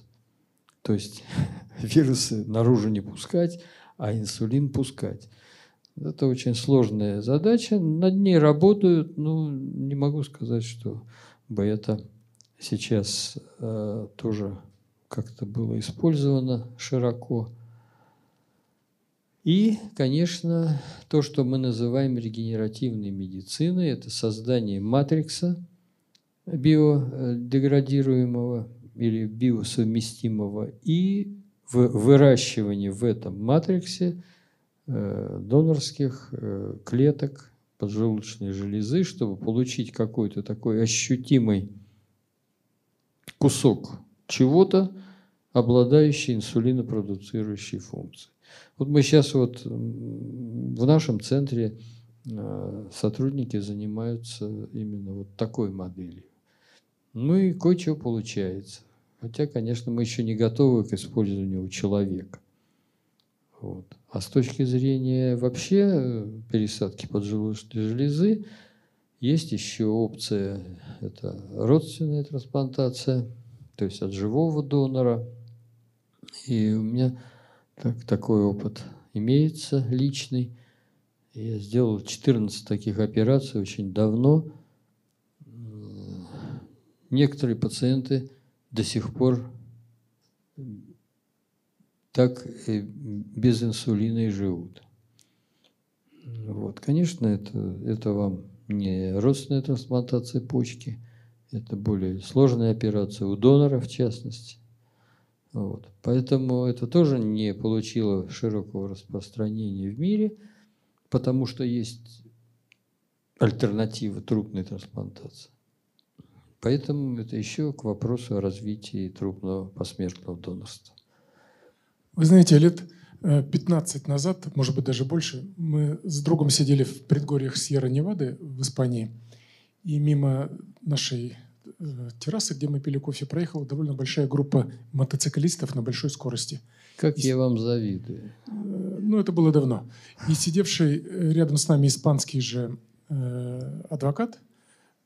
то есть вирусы наружу не пускать, а инсулин пускать. Это очень сложная задача, над ней работают, но не могу сказать, что бы это сейчас э, тоже как-то было использовано широко. И, конечно, то, что мы называем регенеративной медициной, это создание матрикса биодеградируемого или биосовместимого и выращивание в этом матриксе донорских э, клеток поджелудочной железы, чтобы получить какой-то такой ощутимый кусок чего-то, обладающий инсулинопродуцирующей функцией. Вот мы сейчас вот в нашем центре э, сотрудники занимаются именно вот такой моделью. Ну и кое-что получается. Хотя, конечно, мы еще не готовы к использованию у человека. Вот. А с точки зрения вообще э, пересадки поджелудочной железы, есть еще опция, это родственная трансплантация, то есть от живого донора. И у меня так, такой опыт имеется личный. Я сделал 14 таких операций очень давно. Некоторые пациенты до сих пор так без инсулина и живут. Вот, конечно, это, это вам не родственная трансплантация почки, это более сложная операция у донора в частности. Вот. Поэтому это тоже не получило широкого распространения в мире, потому что есть альтернатива трупной трансплантации. Поэтому это еще к вопросу о развитии трупного посмертного донорства. Вы знаете, лет 15 э, назад, может быть даже больше, мы с другом сидели в предгорьях Сьерра-Невады в Испании, и мимо нашей э, террасы, где мы пили кофе, проехала довольно большая группа мотоциклистов на большой скорости. Как и, я вам завидую. Э, ну, это было давно. И сидевший рядом с нами испанский же э, адвокат,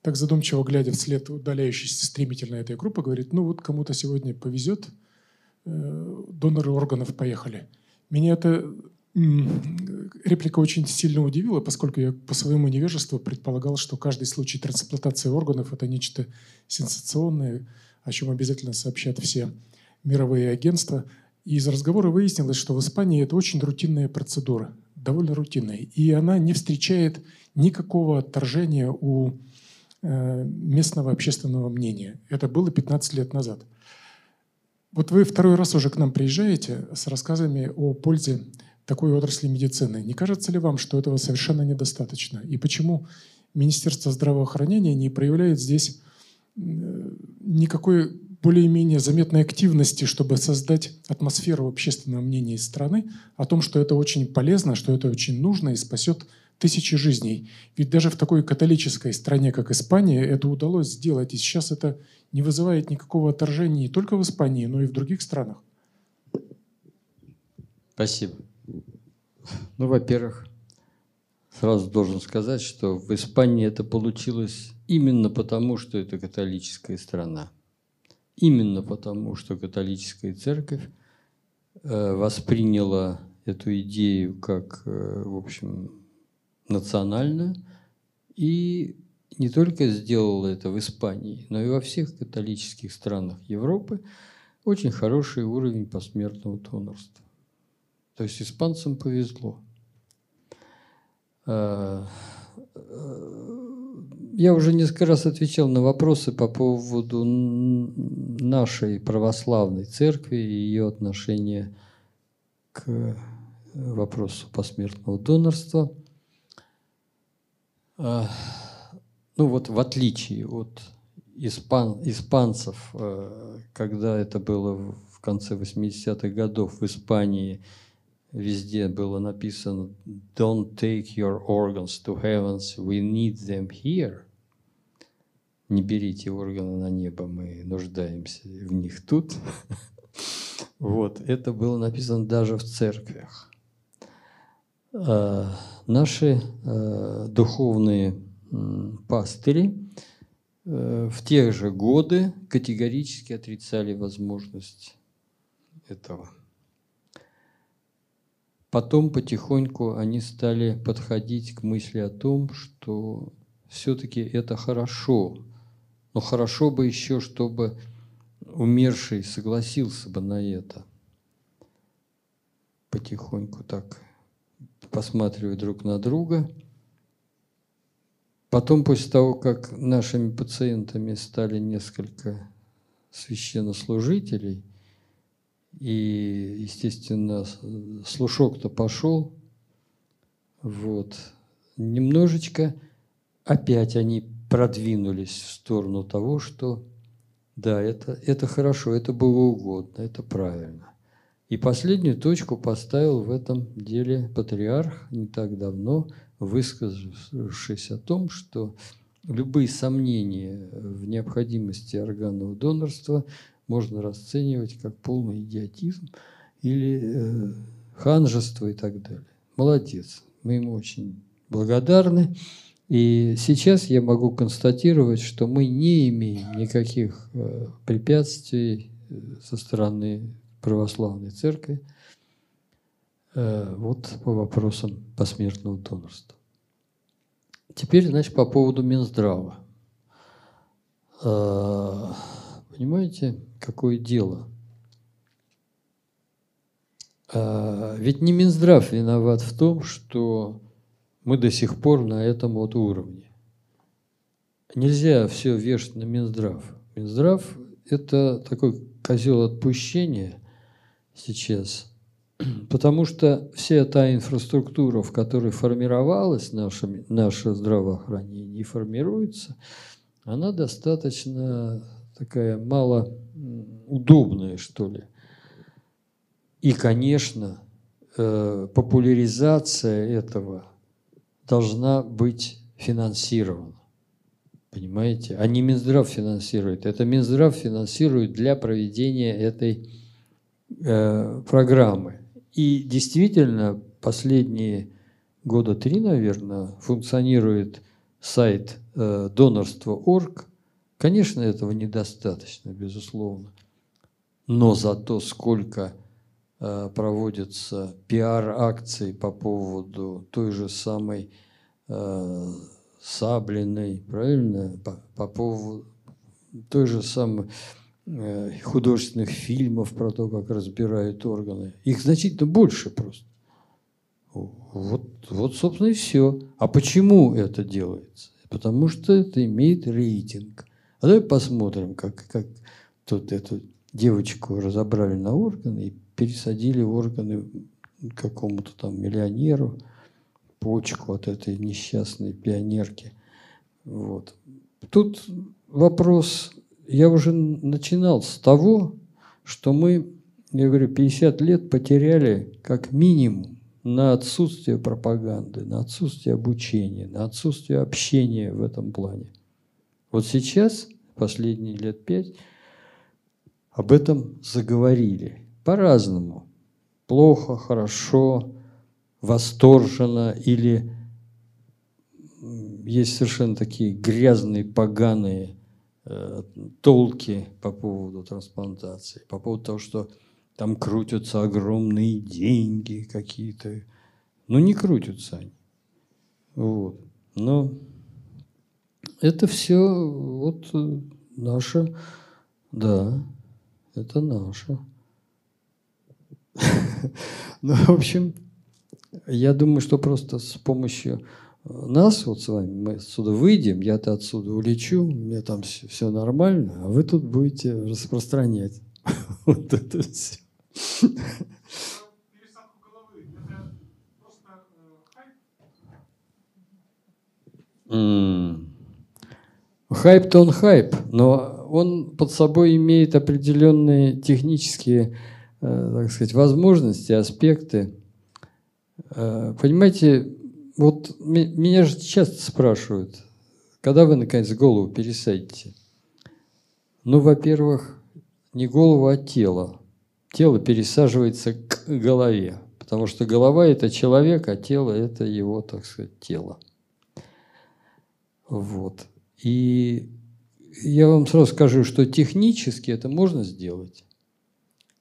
так задумчиво глядя вслед удаляющейся стремительно этой группы, говорит, ну вот кому-то сегодня повезет, доноры органов поехали. Меня эта реплика очень сильно удивила, поскольку я по своему невежеству предполагал, что каждый случай трансплантации органов – это нечто сенсационное, о чем обязательно сообщат все мировые агентства. И из разговора выяснилось, что в Испании это очень рутинная процедура, довольно рутинная. И она не встречает никакого отторжения у Э, местного общественного мнения. Это было 15 лет назад. Вот вы второй раз уже к нам приезжаете с рассказами о пользе такой отрасли медицины. Не кажется ли вам, что этого совершенно недостаточно? И почему Министерство здравоохранения не проявляет здесь никакой более-менее заметной активности, чтобы создать атмосферу общественного мнения страны о том, что это очень полезно, что это очень нужно и спасет тысячи жизней. Ведь даже в такой католической стране, как Испания, это удалось сделать. И сейчас это не вызывает никакого отторжения не только в Испании, но и в других странах. Спасибо. Ну, во-первых, сразу должен сказать, что в Испании это получилось именно потому, что это католическая страна. Именно потому, что католическая церковь э, восприняла эту идею как, э, в общем, национально и не только сделала это в Испании, но и во всех католических странах Европы очень хороший уровень посмертного донорства. То есть испанцам повезло. А, я уже несколько раз отвечал на вопросы по поводу нашей православной церкви и ее отношения к вопросу посмертного донорства – ну вот в отличие от испан, испанцев, э, когда это было в конце 80-х годов в Испании, везде было написано «Don't take your organs to heavens, we need them here». Не берите органы на небо, мы нуждаемся в них тут. Вот, это было написано даже в церквях. А, наши э, духовные пастыри э, в тех же годы категорически отрицали возможность этого. Потом потихоньку они стали подходить к мысли о том, что все-таки это хорошо, но хорошо бы еще, чтобы умерший согласился бы на это. Потихоньку так посматривают друг на друга. Потом, после того, как нашими пациентами стали несколько священнослужителей, и, естественно, слушок-то пошел, вот, немножечко опять они продвинулись в сторону того, что да, это, это хорошо, это было угодно, это правильно. И последнюю точку поставил в этом деле патриарх не так давно, высказавшись о том, что любые сомнения в необходимости органного донорства можно расценивать как полный идиотизм или э, ханжество и так далее. Молодец, мы ему очень благодарны. И сейчас я могу констатировать, что мы не имеем никаких э, препятствий э, со стороны православной церкви э, вот по вопросам посмертного донорства. Теперь, значит, по поводу Минздрава. Понимаете, какое дело? Ведь не Минздрав виноват в том, что мы до сих пор на этом вот уровне. Нельзя все вешать на Минздрав. Минздрав – это такой козел отпущения сейчас, потому что вся та инфраструктура, в которой формировалось наше, наше здравоохранение и формируется, она достаточно такая мало удобная, что ли. И, конечно, э, популяризация этого – должна быть финансирована. Понимаете? А не Минздрав финансирует. Это Минздрав финансирует для проведения этой программы. И действительно, последние года три, наверное, функционирует сайт э, донорства.орг. Конечно, этого недостаточно, безусловно. Но зато сколько Э, проводятся пиар-акции по поводу той же самой э, Саблиной, правильно? По, по поводу той же самой э, художественных фильмов про то, как разбирают органы. Их значительно больше просто. Вот, вот, собственно, и все. А почему это делается? Потому что это имеет рейтинг. А давай посмотрим, как, как тут эту девочку разобрали на органы и пересадили органы какому-то там миллионеру, почку от этой несчастной пионерки. Вот. Тут вопрос, я уже начинал с того, что мы, я говорю, 50 лет потеряли как минимум на отсутствие пропаганды, на отсутствие обучения, на отсутствие общения в этом плане. Вот сейчас, последние лет пять, об этом заговорили по-разному. Плохо, хорошо, восторженно или есть совершенно такие грязные, поганые толки по поводу трансплантации, по поводу того, что там крутятся огромные деньги какие-то. Ну, не крутятся они. Вот. Но это все вот э, наше, да, это наше. Ну, в общем, я думаю, что просто с помощью нас, вот с вами, мы отсюда выйдем, я-то отсюда улечу, мне там все, нормально, а вы тут будете распространять вот это все. Хайп-то он хайп, но он под собой имеет определенные технические Э, так сказать, возможности, аспекты. Э, понимаете, вот меня же часто спрашивают, когда вы, наконец, голову пересадите? Ну, во-первых, не голову, а тело. Тело пересаживается к голове, потому что голова – это человек, а тело – это его, так сказать, тело. Вот. И я вам сразу скажу, что технически это можно сделать.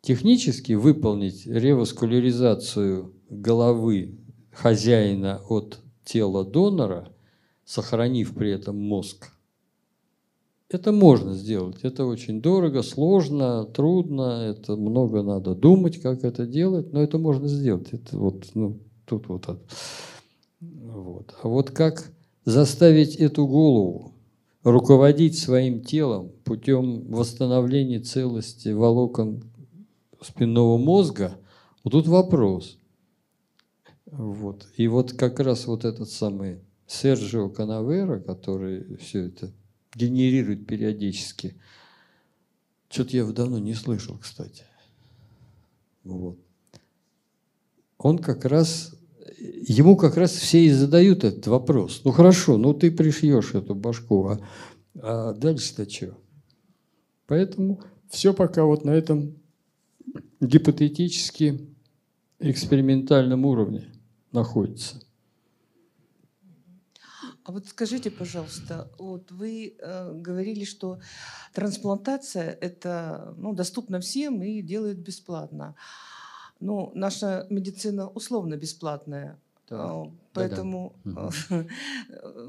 Технически выполнить реваскуляризацию головы хозяина от тела донора, сохранив при этом мозг, это можно сделать. Это очень дорого, сложно, трудно, это много надо думать, как это делать, но это можно сделать. Это вот, ну, тут вот. вот. А вот как заставить эту голову руководить своим телом путем восстановления целости волокон спинного мозга, вот тут вопрос. Вот. И вот как раз вот этот самый Серджио Канавера, который все это генерирует периодически, что-то я давно не слышал, кстати. Вот. Он как раз, ему как раз все и задают этот вопрос. Ну хорошо, ну ты пришьешь эту башку, а, а дальше-то что? Поэтому все пока вот на этом гипотетически экспериментальном уровне находится. А вот скажите, пожалуйста, вот вы э, говорили, что трансплантация это ну, доступна всем и делают бесплатно. Ну, наша медицина условно бесплатная. А, поэтому да -да.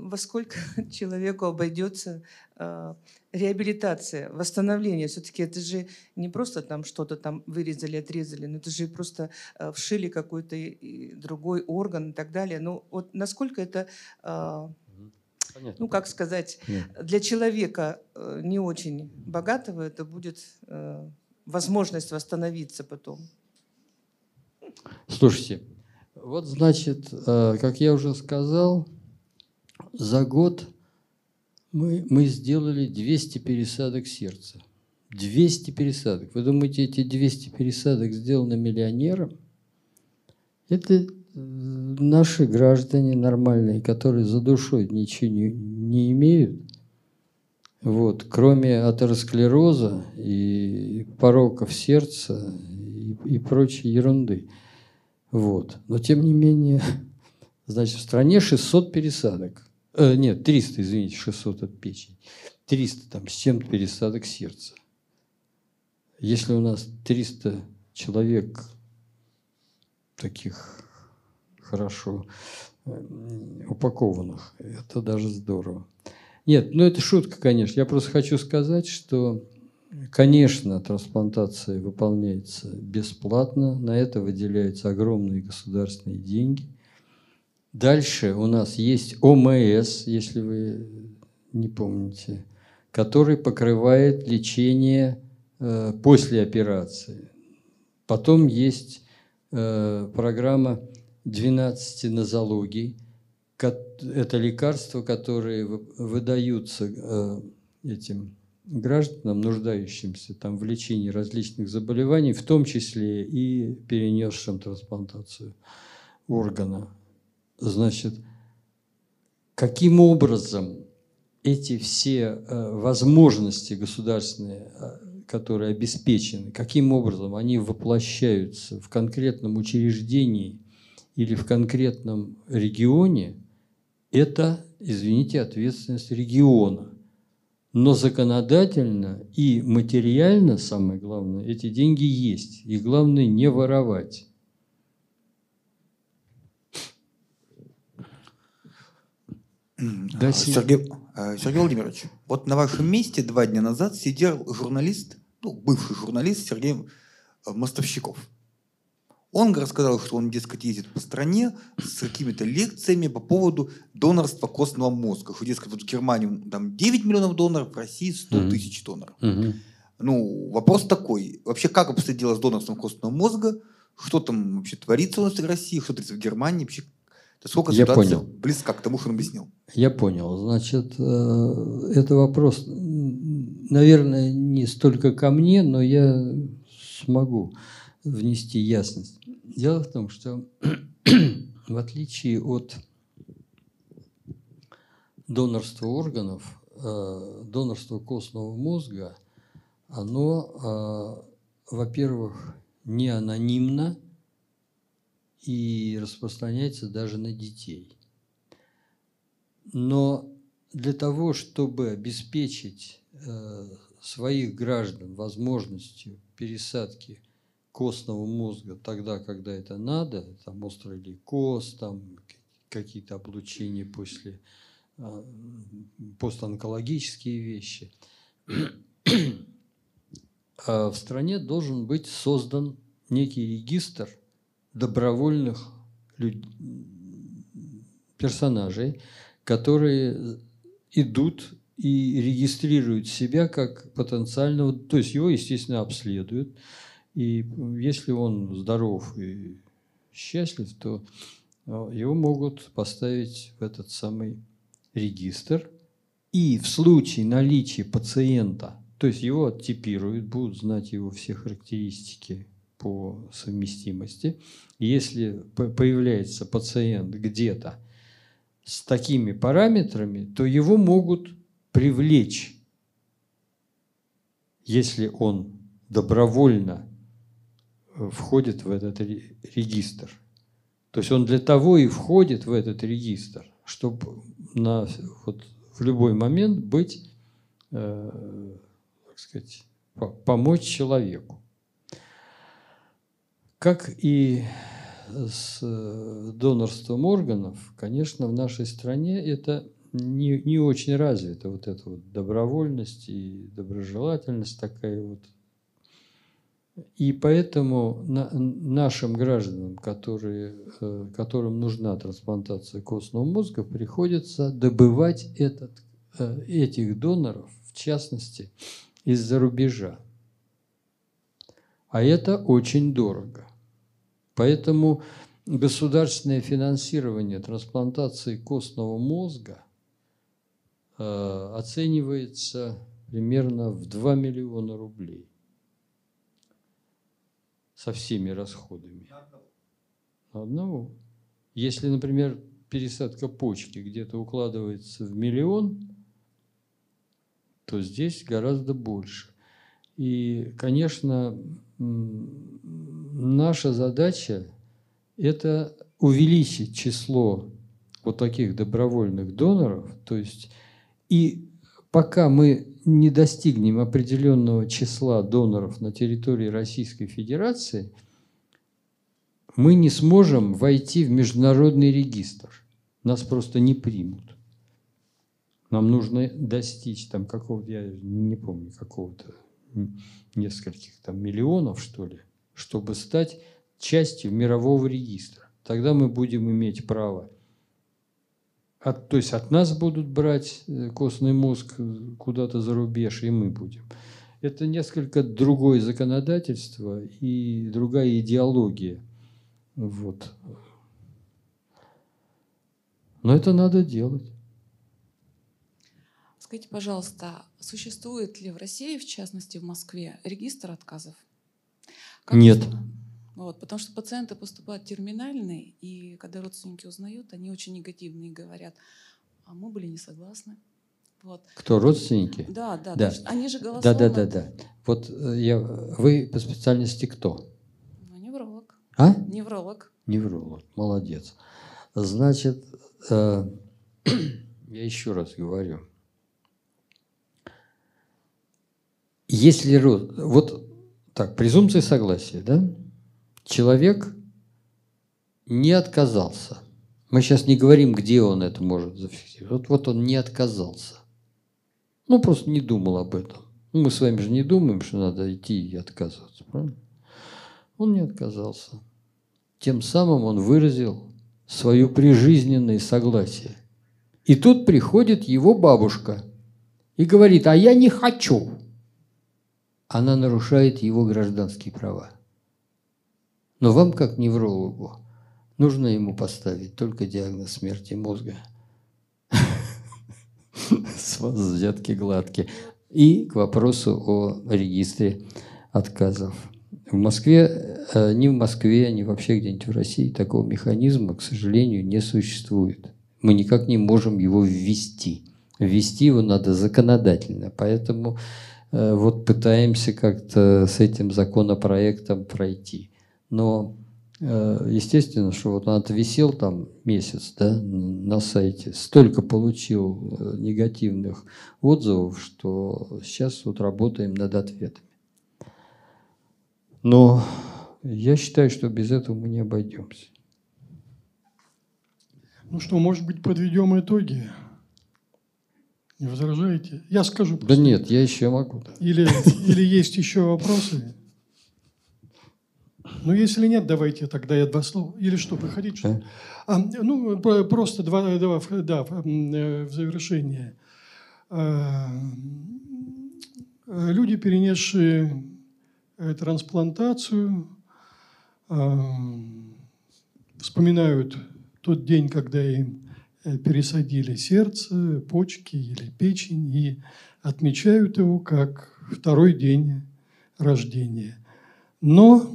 во сколько человеку обойдется а, реабилитация, восстановление? Все-таки это же не просто там что-то там вырезали, отрезали, но это же просто а, вшили какой-то другой орган и так далее. Ну вот насколько это, Понятно. ну как сказать, Нет. для человека не очень богатого это будет возможность восстановиться потом? Слушайте, вот, значит, э, как я уже сказал, за год мы, мы сделали 200 пересадок сердца. 200 пересадок. Вы думаете, эти 200 пересадок сделаны миллионером? Это э, наши граждане нормальные, которые за душой ничего не, не имеют, вот, кроме атеросклероза и пороков сердца и, и прочей ерунды. Вот. Но тем не менее, значит, в стране 600 пересадок. Э, нет, 300, извините, 600 от печени. 300 там с чем-то пересадок сердца. Если у нас 300 человек таких хорошо э, упакованных, это даже здорово. Нет, ну это шутка, конечно. Я просто хочу сказать, что Конечно, трансплантация выполняется бесплатно, на это выделяются огромные государственные деньги. Дальше у нас есть ОМС, если вы не помните, который покрывает лечение э, после операции. Потом есть э, программа 12 нозологий. Это лекарства, которые выдаются э, этим гражданам, нуждающимся там, в лечении различных заболеваний, в том числе и перенесшим трансплантацию органа. Значит, каким образом эти все э, возможности государственные, э, которые обеспечены, каким образом они воплощаются в конкретном учреждении или в конкретном регионе, это, извините, ответственность региона. Но законодательно и материально, самое главное, эти деньги есть. И главное не воровать. Да, Сергей, э, Сергей Владимирович, вот на вашем месте два дня назад сидел журналист, ну, бывший журналист Сергей э, Мостовщиков. Он рассказал, что он, дескать, ездит по стране с какими-то лекциями по поводу донорства костного мозга. Что, дескать, вот в Германии там 9 миллионов доноров, в России 100 тысяч доноров. Mm-hmm. Ну, вопрос такой. Вообще, как обстоит дело с донорством костного мозга? Что там вообще творится у нас в России? Что творится в Германии? Вообще, сколько Я понял. близка к тому, что он объяснил? Я понял. Значит, э, это вопрос, наверное, не столько ко мне, но я смогу внести ясность. Дело в том, что в отличие от донорства органов, э, донорство костного мозга, оно, э, во-первых, не анонимно и распространяется даже на детей. Но для того, чтобы обеспечить э, своих граждан возможностью пересадки – костного мозга тогда, когда это надо, там острый лейкоз, там какие-то облучения после а, постонкологические вещи. А в стране должен быть создан некий регистр добровольных персонажей, которые идут и регистрируют себя как потенциального, то есть его, естественно, обследуют. И если он здоров и счастлив, то э, его могут поставить в этот самый регистр. И в случае наличия пациента, то есть его оттипируют, будут знать его все характеристики по совместимости. Если появляется пациент где-то с такими параметрами, то его могут привлечь, если он добровольно входит в этот регистр. То есть он для того и входит в этот регистр, чтобы на, вот, в любой момент быть, э, так сказать, помочь человеку. Как и с э, донорством органов, конечно, в нашей стране это не, не очень развита, вот эта вот добровольность и доброжелательность такая вот. И поэтому на, нашим гражданам, которые, э, которым нужна трансплантация костного мозга, приходится добывать этот, э, этих доноров, в частности, из-за рубежа. А это очень дорого. Поэтому государственное финансирование трансплантации костного мозга э, оценивается примерно в 2 миллиона рублей со всеми расходами. На одного. Если, например, пересадка почки где-то укладывается в миллион, то здесь гораздо больше. И, конечно, наша задача – это увеличить число вот таких добровольных доноров, то есть и пока мы не достигнем определенного числа доноров на территории Российской Федерации, мы не сможем войти в международный регистр. Нас просто не примут. Нам нужно достичь там какого-то, я не помню, какого-то нескольких там миллионов, что ли, чтобы стать частью мирового регистра. Тогда мы будем иметь право. От, то есть от нас будут брать э, костный мозг э, куда-то за рубеж, и мы будем. Это несколько другое законодательство и другая идеология. Вот. Но это надо делать. Скажите, пожалуйста, существует ли в России, в частности в Москве, регистр отказов? Как Нет. Вот, потому что пациенты поступают терминальные, и когда родственники узнают, они очень негативные говорят, а мы были не согласны. Вот. Кто родственники? Да, да, да. они же голосовали. Да, да, да, да. Вот э, я, вы по специальности кто? Ну, невролог. А? Невролог. Невролог, молодец. Значит, э, я еще раз говорю, Если вот так, презумпция согласия, да? Человек не отказался. Мы сейчас не говорим, где он это может зафиксировать. Вот, вот он не отказался. Ну, просто не думал об этом. Ну, мы с вами же не думаем, что надо идти и отказываться, правильно? Он не отказался. Тем самым он выразил свое прижизненное согласие. И тут приходит его бабушка и говорит, а я не хочу она нарушает его гражданские права. Но вам, как неврологу, нужно ему поставить только диагноз смерти мозга. С вас взятки гладкие. И к вопросу о регистре отказов. В Москве, э, ни в Москве, ни вообще где-нибудь в России такого механизма, к сожалению, не существует. Мы никак не можем его ввести. Ввести его надо законодательно. Поэтому Э, вот пытаемся как-то с этим законопроектом пройти. Но э, естественно, что вот он отвисел там месяц да, на сайте, столько получил э, негативных отзывов, что сейчас вот работаем над ответами. Но я считаю, что без этого мы не обойдемся. Ну что, может быть, подведем итоги? Не возражаете? Я скажу. Просто. Да нет, я еще могу. Или, или есть еще вопросы? Ну, если нет, давайте тогда я два слова. Или что, хотите? Что? А, ну, просто два, два да, в завершение. А, люди, перенесшие трансплантацию, а, вспоминают тот день, когда им э, пересадили сердце, почки или печень, и отмечают его как второй день рождения. Но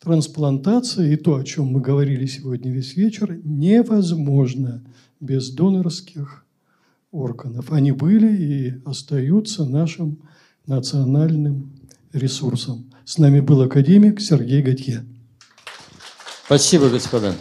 трансплантация и то, о чем мы говорили сегодня весь вечер, невозможно без донорских органов. Они были и остаются нашим национальным ресурсом. С нами был академик Сергей Готье. Спасибо, господа.